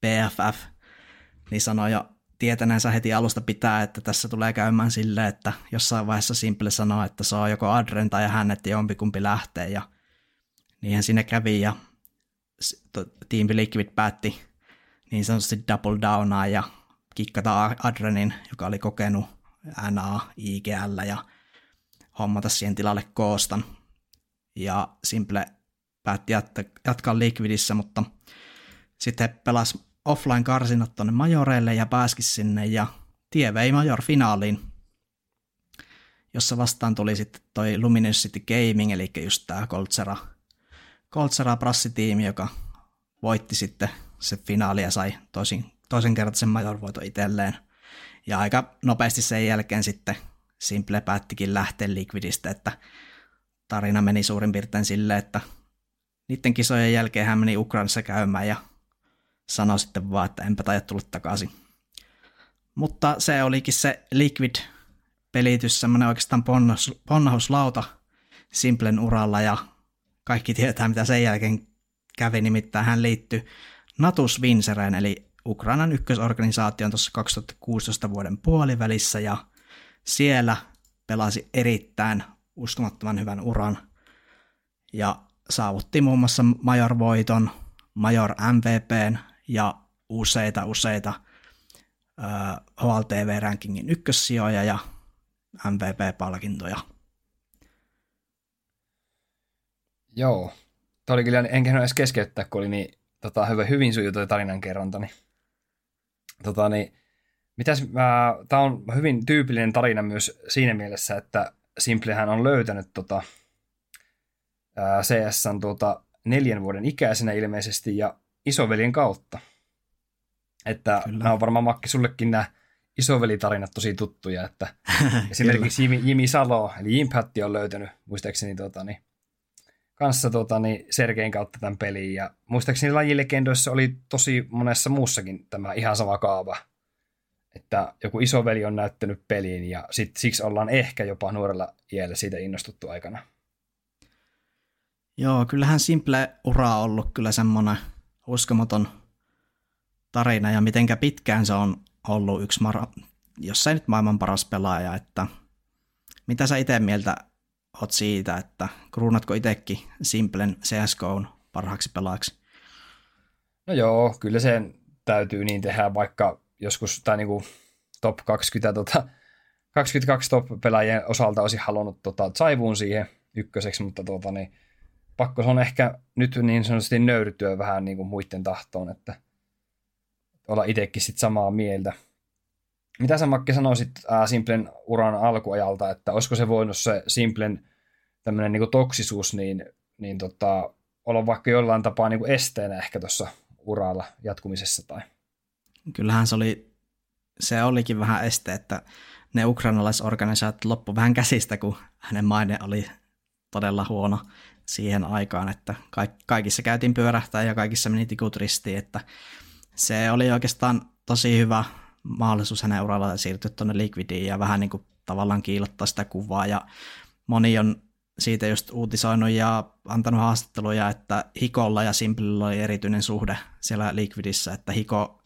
PFF, niin sanoi jo tietäneensä heti alusta pitää, että tässä tulee käymään silleen, että jossain vaiheessa Simple sanoo, että se on joko Adren tai hän, että jompikumpi lähtee, ja niinhän siinä kävi, ja Team Liquid päätti niin sanotusti double downaa ja kikkata Adrenin, joka oli kokenut NA, IGL ja hommata siihen tilalle koostan. Ja Simple päätti jatkaa Liquidissä, mutta sitten he pelasi offline-karsinat tuonne majoreille ja pääski sinne ja tie vei major-finaaliin, jossa vastaan tuli sitten toi Luminous City Gaming, eli just tämä Coltsera, Coltsera prassitiimi, joka voitti sitten se finaali ja sai toisin, toisen kertaisen major-voiton itselleen. Ja aika nopeasti sen jälkeen sitten Simple päättikin lähteä Liquidistä, että tarina meni suurin piirtein silleen, että niiden kisojen jälkeen hän meni Ukrainassa käymään ja sanoi sitten vaan, että enpä taida tulla takaisin. Mutta se olikin se Liquid-pelitys, semmoinen oikeastaan ponnahus, ponnahuslauta Simplen uralla ja kaikki tietää, mitä sen jälkeen kävi, nimittäin hän liittyi Natus Vincereen, eli Ukrainan ykkösorganisaation tuossa 2016 vuoden puolivälissä, ja siellä pelasi erittäin uskomattoman hyvän uran, ja saavutti muun muassa Major-voiton, Major MVPn ja useita useita HLTV-rankingin ykkössijoja ja MVP-palkintoja.
Joo. Tuo oli kyllä, en edes keskeyttää, kun oli niin tota, hyvä, hyvin sujuu tuo tarinankerronta. Niin, tota, niin, mitäs, tämä on hyvin tyypillinen tarina myös siinä mielessä, että Simplehän on löytänyt tota, CSN tuota, neljän vuoden ikäisenä ilmeisesti ja isoveljen kautta. Että Kyllä. nämä on varmaan Makki sullekin nämä isovelitarinat tosi tuttuja, että esimerkiksi Jimi, Jimi Salo, eli Impatti on löytänyt muistaakseni tota, niin, kanssa tota, niin Sergein kautta tämän pelin, ja muistaakseni lajilegendoissa oli tosi monessa muussakin tämä ihan sama kaava, että joku isoveli on näyttänyt peliin, ja sit, siksi ollaan ehkä jopa nuorella iällä siitä innostuttu aikana.
Joo, kyllähän Simple ura on ollut kyllä semmoinen uskomaton tarina, ja mitenkä pitkään se on ollut yksi, mara- jos ei nyt maailman paras pelaaja, että mitä sä itse mieltä oot siitä, että kruunatko itsekin Simplen CSGOn parhaaksi pelaajaksi?
No joo, kyllä sen täytyy niin tehdä, vaikka joskus tai niinku top 20, tota, 22 top-pelaajien osalta olisi halunnut tota, saivuun siihen ykköseksi, mutta tota, niin, pakko se on ehkä nyt niin sanotusti nöyrytyä vähän niin kuin muiden tahtoon, että olla itsekin sit samaa mieltä. Mitä sä Makke sanoisit ää, Simplen uran alkuajalta, että olisiko se voinut se Simplen tämmöinen niin toksisuus niin, niin tota, olla vaikka jollain tapaa niin esteenä ehkä tuossa uralla jatkumisessa tai?
Kyllähän se oli, se olikin vähän este, että ne ukrainalaisorganisaatiot loppu vähän käsistä, kun hänen maine oli todella huono siihen aikaan, että kaikissa käytiin pyörähtää ja kaikissa meni tikut ristiin, että se oli oikeastaan tosi hyvä mahdollisuus hänen uralla siirtyä tuonne Liquidiin ja vähän niin kuin tavallaan kiilottaa sitä kuvaa ja moni on siitä just uutisoinut ja antanut haastatteluja, että Hikolla ja Simplellä oli erityinen suhde siellä Liquidissä, että Hiko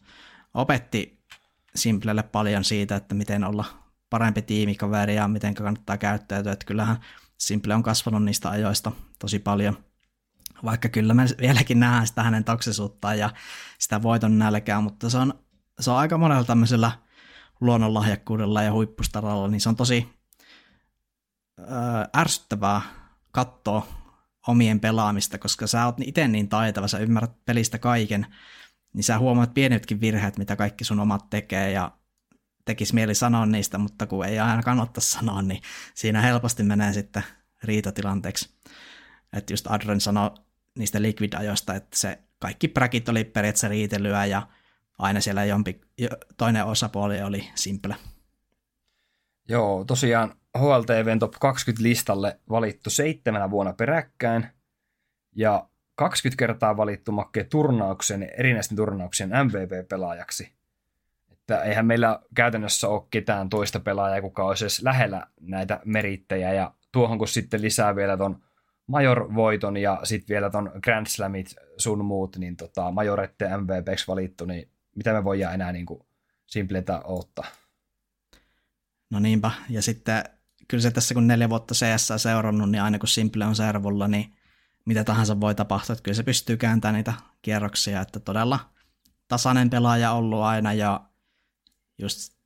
opetti Simplelle paljon siitä, että miten olla parempi tiimikaveri ja miten kannattaa käyttäytyä, että kyllähän Simple on kasvanut niistä ajoista tosi paljon. Vaikka kyllä me vieläkin nähdään sitä hänen toksisuuttaan ja sitä voiton nälkää, mutta se on, se on aika monella tämmöisellä luonnonlahjakkuudella ja huippustaralla, niin se on tosi ö, ärsyttävää katsoa omien pelaamista, koska sä oot itse niin taitava, sä ymmärrät pelistä kaiken, niin sä huomaat pienetkin virheet, mitä kaikki sun omat tekee, ja tekisi mieli sanoa niistä, mutta kun ei aina kannata sanoa, niin siinä helposti menee sitten riitatilanteeksi. Että just Adren sanoi niistä Liquid-ajoista, että se kaikki präkit oli periaatteessa riitelyä ja aina siellä jompi, toinen osapuoli oli simple.
Joo, tosiaan HLTVn top 20 listalle valittu seitsemänä vuonna peräkkäin ja 20 kertaa valittu Makke turnauksen, erinäisten turnauksien MVP-pelaajaksi että eihän meillä käytännössä ole ketään toista pelaajaa, kuka olisi edes lähellä näitä merittejä, ja tuohon kun sitten lisää vielä ton Major-voiton ja sitten vielä ton Grand Slamit sun muut, niin tota, Majorette MVPksi valittu, niin mitä me voidaan enää niin kuin simpletä ottaa?
No niinpä, ja sitten kyllä se tässä kun neljä vuotta CS seurannut, niin aina kun Simple on servulla, niin mitä tahansa voi tapahtua, että kyllä se pystyy kääntämään niitä kierroksia, että todella tasainen pelaaja ollut aina ja just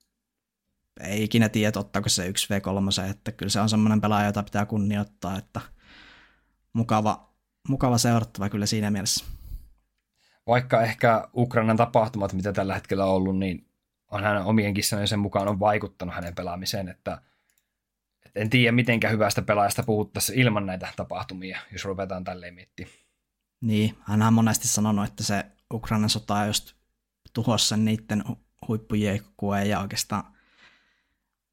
ei ikinä tiedä, ottaako se 1v3, että kyllä se on semmoinen pelaaja, jota pitää kunnioittaa, että mukava, mukava seurattava kyllä siinä mielessä.
Vaikka ehkä Ukrainan tapahtumat, mitä tällä hetkellä on ollut, niin on hänen omienkin sen mukaan on vaikuttanut hänen pelaamiseen, että, en tiedä mitenkä hyvästä pelaajasta puhuttaisiin ilman näitä tapahtumia, jos ruvetaan tälleen miettimään.
Niin, hän on monesti sanonut, että se Ukrainan sota just tuhosi sen niiden huippujeikkueen ja oikeastaan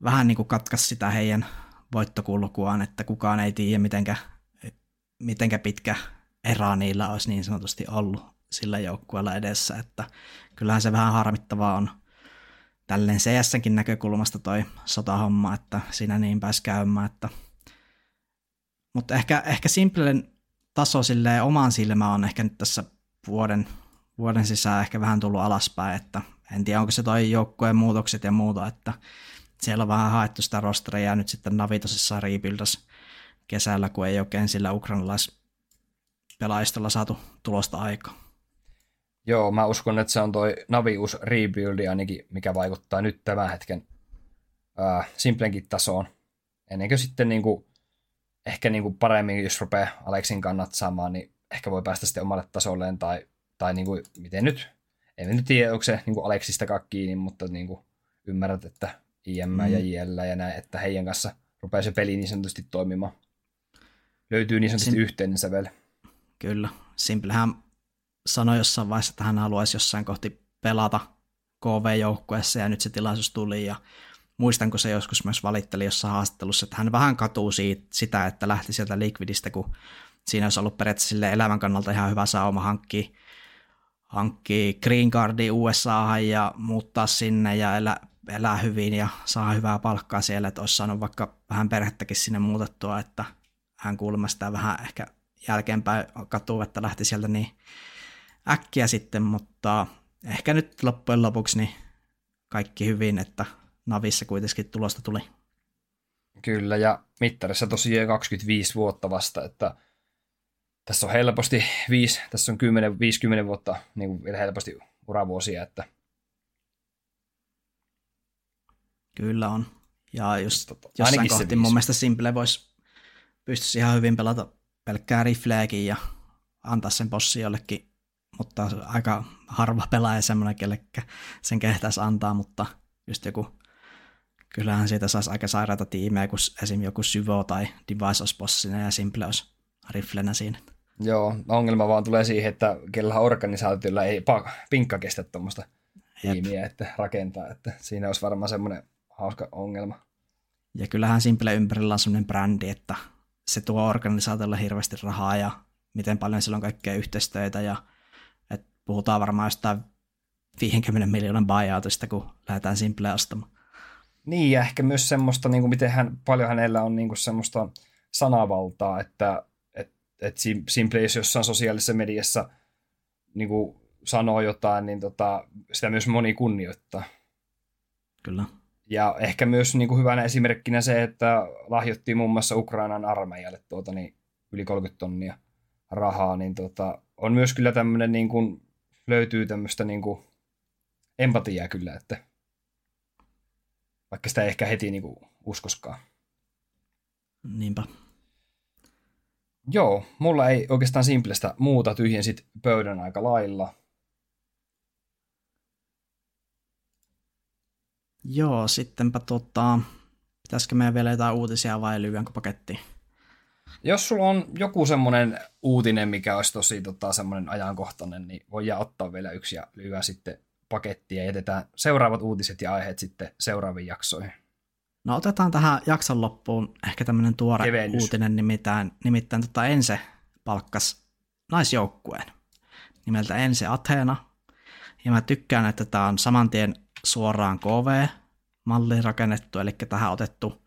vähän niin kuin katkaisi sitä heidän voittokulkuaan, että kukaan ei tiedä, mitenkä, mitenkä pitkä erä niillä olisi niin sanotusti ollut sillä joukkueella edessä, että kyllähän se vähän harmittavaa on tälleen CSnkin näkökulmasta toi sotahomma, että siinä niin pääsi käymään. Että... Mutta ehkä, ehkä Simplen taso silleen omaan silmään on ehkä nyt tässä vuoden, vuoden sisään ehkä vähän tullut alaspäin, että en tiedä onko se toi joukkueen muutokset ja muuta, että siellä on vähän haettu sitä rosteria nyt sitten Navitosissa rebuildas kesällä, kun ei oikein sillä ukrainalaispelaistolla saatu tulosta aikaa.
Joo, mä uskon, että se on toi Navius rebuildi ainakin, mikä vaikuttaa nyt tämän hetken ää, simplenkin tasoon. Ennen kuin sitten niinku, ehkä niinku paremmin, jos rupeaa Aleksin kannat saamaan, niin ehkä voi päästä sitten omalle tasolleen, tai, tai niinku, miten nyt, en nyt tiedä, onko se niinku Aleksista kiinni, mutta niinku, ymmärrät, että IM mm. ja JL ja näin, että heidän kanssa rupeaa se peli niin sanotusti toimimaan. Löytyy niin sanotusti Sim- yhteinen sävel.
Kyllä. Simplehän sanoi jossain vaiheessa, että hän haluaisi jossain kohti pelata KV-joukkueessa ja nyt se tilaisuus tuli ja muistan, kun se joskus myös valitteli jossain haastattelussa, että hän vähän katuu siitä, sitä, että lähti sieltä Liquidistä, kun siinä olisi ollut periaatteessa sille elämän kannalta ihan hyvä sauma hankkia, hankkia green cardi USA ja muuttaa sinne ja elää, elää hyvin ja saa hyvää palkkaa siellä, että olisi saanut vaikka vähän perhettäkin sinne muutettua, että hän kuulemma sitä vähän ehkä jälkeenpäin katuu, että lähti sieltä niin äkkiä sitten, mutta ehkä nyt loppujen lopuksi niin kaikki hyvin, että Navissa kuitenkin tulosta tuli.
Kyllä, ja mittarissa tosiaan 25 vuotta vasta, että tässä on helposti 5, tässä on 10, 50 vuotta niin kuin vielä helposti uravuosia, että
Kyllä on. Ja jos tota, jossain kohti mun mielestä Simple voisi pystyisi ihan hyvin pelata pelkkää rifleäkin ja antaa sen bossi jollekin mutta aika harva pelaaja semmoinen, kelle sen kehtäisi antaa, mutta just joku, kyllähän siitä saisi aika sairaita tiimejä, kun esim. joku Syvo tai Device olisi bossina ja Simple olisi riflenä siinä.
Joo, ongelma vaan tulee siihen, että kellä organisaatiolla ei pinkka kestä tuommoista tiimiä, että rakentaa, että siinä olisi varmaan semmoinen hauska ongelma.
Ja kyllähän Simple ympärillä on semmoinen brändi, että se tuo organisaatiolle hirveästi rahaa ja miten paljon sillä on kaikkea yhteistyötä ja puhutaan varmaan jostain 50 miljoonan buyoutista, kun lähdetään Simple ostamaan.
Niin, ja ehkä myös semmoista, niin kuin miten hän, paljon hänellä on niin kuin semmoista sanavaltaa, että et, et Simple, jos jossain sosiaalisessa mediassa niin kuin sanoo jotain, niin tota, sitä myös moni kunnioittaa.
Kyllä.
Ja ehkä myös niin kuin hyvänä esimerkkinä se, että lahjoitti muun muassa Ukrainan armeijalle tuota, niin yli 30 tonnia rahaa, niin tota, on myös kyllä tämmöinen niin kuin löytyy tämmöistä niin kuin empatiaa kyllä, että vaikka sitä ei ehkä heti niin kuin uskoskaan.
Niinpä.
Joo, mulla ei oikeastaan simplestä muuta tyhjensit pöydän aika lailla.
Joo, sittenpä tota, pitäisikö meidän vielä jotain uutisia vai lyhyenkö paketti?
Jos sulla on joku semmoinen uutinen, mikä olisi tosi tota, semmoinen ajankohtainen, niin voi ottaa vielä yksi ja lyödä sitten pakettia ja jätetään seuraavat uutiset ja aiheet sitten seuraaviin jaksoihin.
No otetaan tähän jakson loppuun ehkä tämmöinen tuore Kevennys. uutinen, nimittäin, nimittäin tota Ense palkkas naisjoukkueen nimeltä Ense Athena. Ja mä tykkään, että tämä on saman tien suoraan KV-malliin rakennettu, eli tähän otettu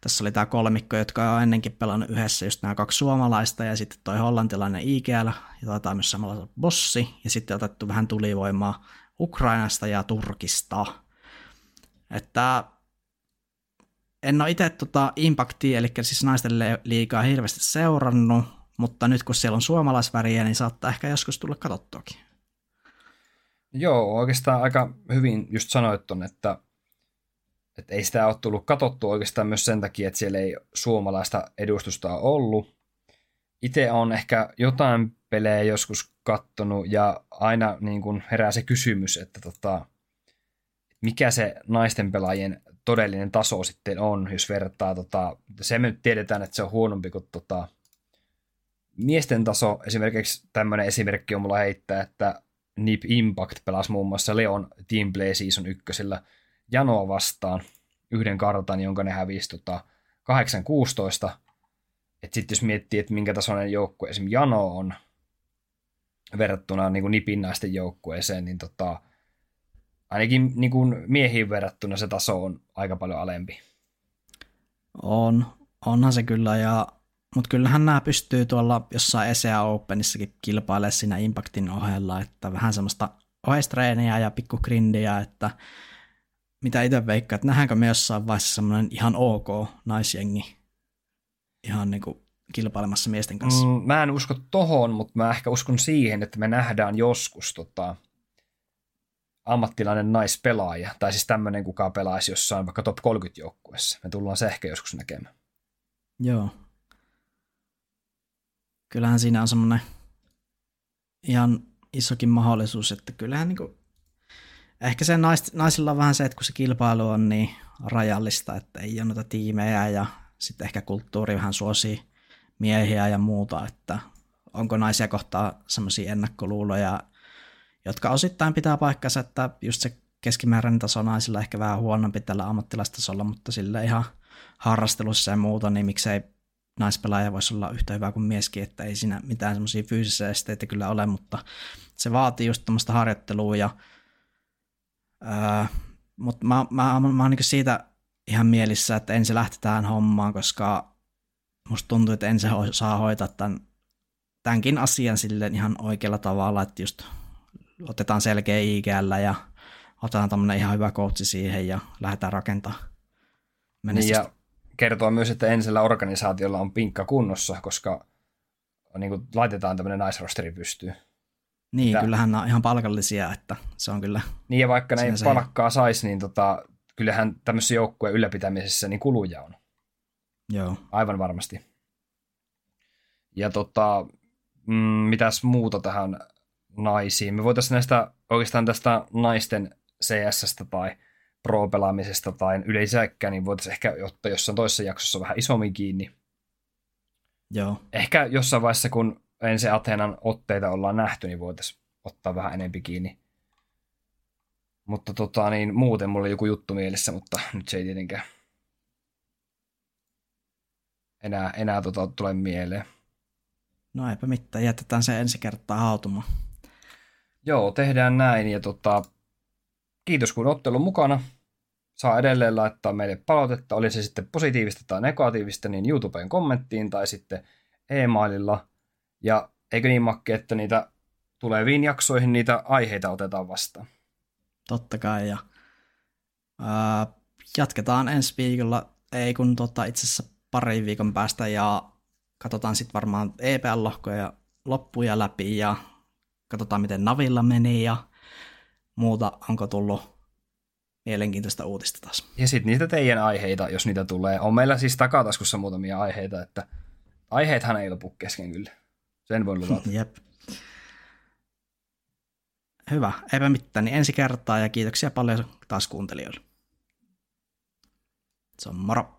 tässä oli tämä kolmikko, jotka on ennenkin pelannut yhdessä, just nämä kaksi suomalaista ja sitten toi hollantilainen IGL, ja taitaa myös samalla bossi, ja sitten otettu vähän tulivoimaa Ukrainasta ja Turkista. Että en ole itse tota Impactia, eli siis naisten liikaa hirveästi seurannut, mutta nyt kun siellä on suomalaisväriä, niin saattaa ehkä joskus tulla katsottuakin.
Joo, oikeastaan aika hyvin just sanoit ton, että että ei sitä ole tullut katsottu oikeastaan myös sen takia, että siellä ei suomalaista edustusta ollut. Itse on ehkä jotain pelejä joskus kattonut ja aina niin kuin herää se kysymys, että tota, mikä se naisten pelaajien todellinen taso sitten on, jos vertaa, tota, se me nyt tiedetään, että se on huonompi kuin tota, miesten taso. Esimerkiksi tämmöinen esimerkki on mulla heittää, että Nip Impact pelasi muun muassa Leon Team Play Season 1 Janoa vastaan yhden kartan, jonka ne hävisi tota 8-16. Että sitten jos miettii, että minkä tasoinen joukkue esimerkiksi Jano on verrattuna niin kuin nipinnaisten joukkueeseen, niin tota, ainakin niin kuin miehiin verrattuna se taso on aika paljon alempi.
On, onhan se kyllä, ja, mutta kyllähän nämä pystyy tuolla jossain ESEA Openissakin kilpailemaan siinä Impactin ohella, että vähän semmoista oheistreeniä ja pikku grindiä, että mitä itse veikkaa, että nähdäänkö me jossain vaiheessa semmoinen ihan ok naisjengi ihan niin kuin kilpailemassa miesten kanssa?
Mm, mä en usko tohon, mutta mä ehkä uskon siihen, että me nähdään joskus tota, ammattilainen naispelaaja, tai siis tämmöinen, kuka pelaisi jossain vaikka top 30 joukkuessa. Me tullaan se ehkä joskus näkemään.
Joo. Kyllähän siinä on semmoinen ihan isokin mahdollisuus, että kyllähän niin kuin, ehkä se nais, naisilla on vähän se, että kun se kilpailu on niin rajallista, että ei ole noita tiimejä ja sitten ehkä kulttuuri vähän suosii miehiä ja muuta, että onko naisia kohtaa semmoisia ennakkoluuloja, jotka osittain pitää paikkansa, että just se keskimääräinen taso naisilla ehkä vähän huonompi tällä ammattilaistasolla, mutta sillä ihan harrastelussa ja muuta, niin miksei naispelaaja voisi olla yhtä hyvä kuin mieskin, että ei siinä mitään semmoisia fyysisiä esteitä kyllä ole, mutta se vaatii just tämmöistä harjoittelua ja ää, mutta mä, mä, mä, mä oon niin siitä ihan mielissä, että ensin lähtetään hommaan, koska musta tuntuu, että ensin saa hoitaa tämän, tämänkin asian silleen ihan oikealla tavalla, että just otetaan selkeä IGL ja otetaan tämmöinen ihan hyvä coachi siihen ja lähdetään rakentamaan
menestystä. Ja kertoo myös, että ensillä organisaatiolla on pinkka kunnossa, koska niin kuin laitetaan tämmöinen naisrosteri pystyyn.
Niin, Tää... kyllähän nämä on ihan palkallisia, että se on kyllä...
Niin, ja vaikka ei palkkaa saisi, niin tota, kyllähän tämmöisessä joukkueen ylläpitämisessä niin kuluja on.
Joo.
Aivan varmasti. Ja tota, mm, mitäs muuta tähän naisiin? Me voitaisiin näistä oikeastaan tästä naisten cs tai pro-pelaamisesta tai yleensäkään, niin voitaisiin ehkä ottaa jossain toisessa jaksossa vähän isommin kiinni.
Joo.
Ehkä jossain vaiheessa, kun ensin Athenan otteita ollaan nähty, niin voitaisiin ottaa vähän enempi kiinni. Mutta tota, niin, muuten mulla oli joku juttu mielessä, mutta nyt se ei tietenkään enää, enää tota, tule mieleen.
No eipä mitään, jätetään se ensi kertaa hautumaan.
Joo, tehdään näin ja tota, kiitos kun ottelun mukana. Saa edelleen laittaa meille palautetta, oli se sitten positiivista tai negatiivista, niin YouTubeen kommenttiin tai sitten e-maililla. Ja eikö niin Makke, että niitä tuleviin jaksoihin niitä aiheita otetaan vastaan?
Totta kai, ja ää, jatketaan ensi viikolla, ei kun tota, itse asiassa parin viikon päästä, ja katsotaan sitten varmaan EPL-lohkoja loppuja läpi, ja katsotaan miten Navilla meni, ja muuta, onko tullut mielenkiintoista uutista taas.
Ja sitten niitä teidän aiheita, jos niitä tulee. On meillä siis takataskussa muutamia aiheita, että aiheethan ei lopu kesken kyllä. Sen voin luvata.
Jep. Hyvä, eipä mitään, niin ensi kertaa ja kiitoksia paljon taas kuuntelijoille. Se on moro.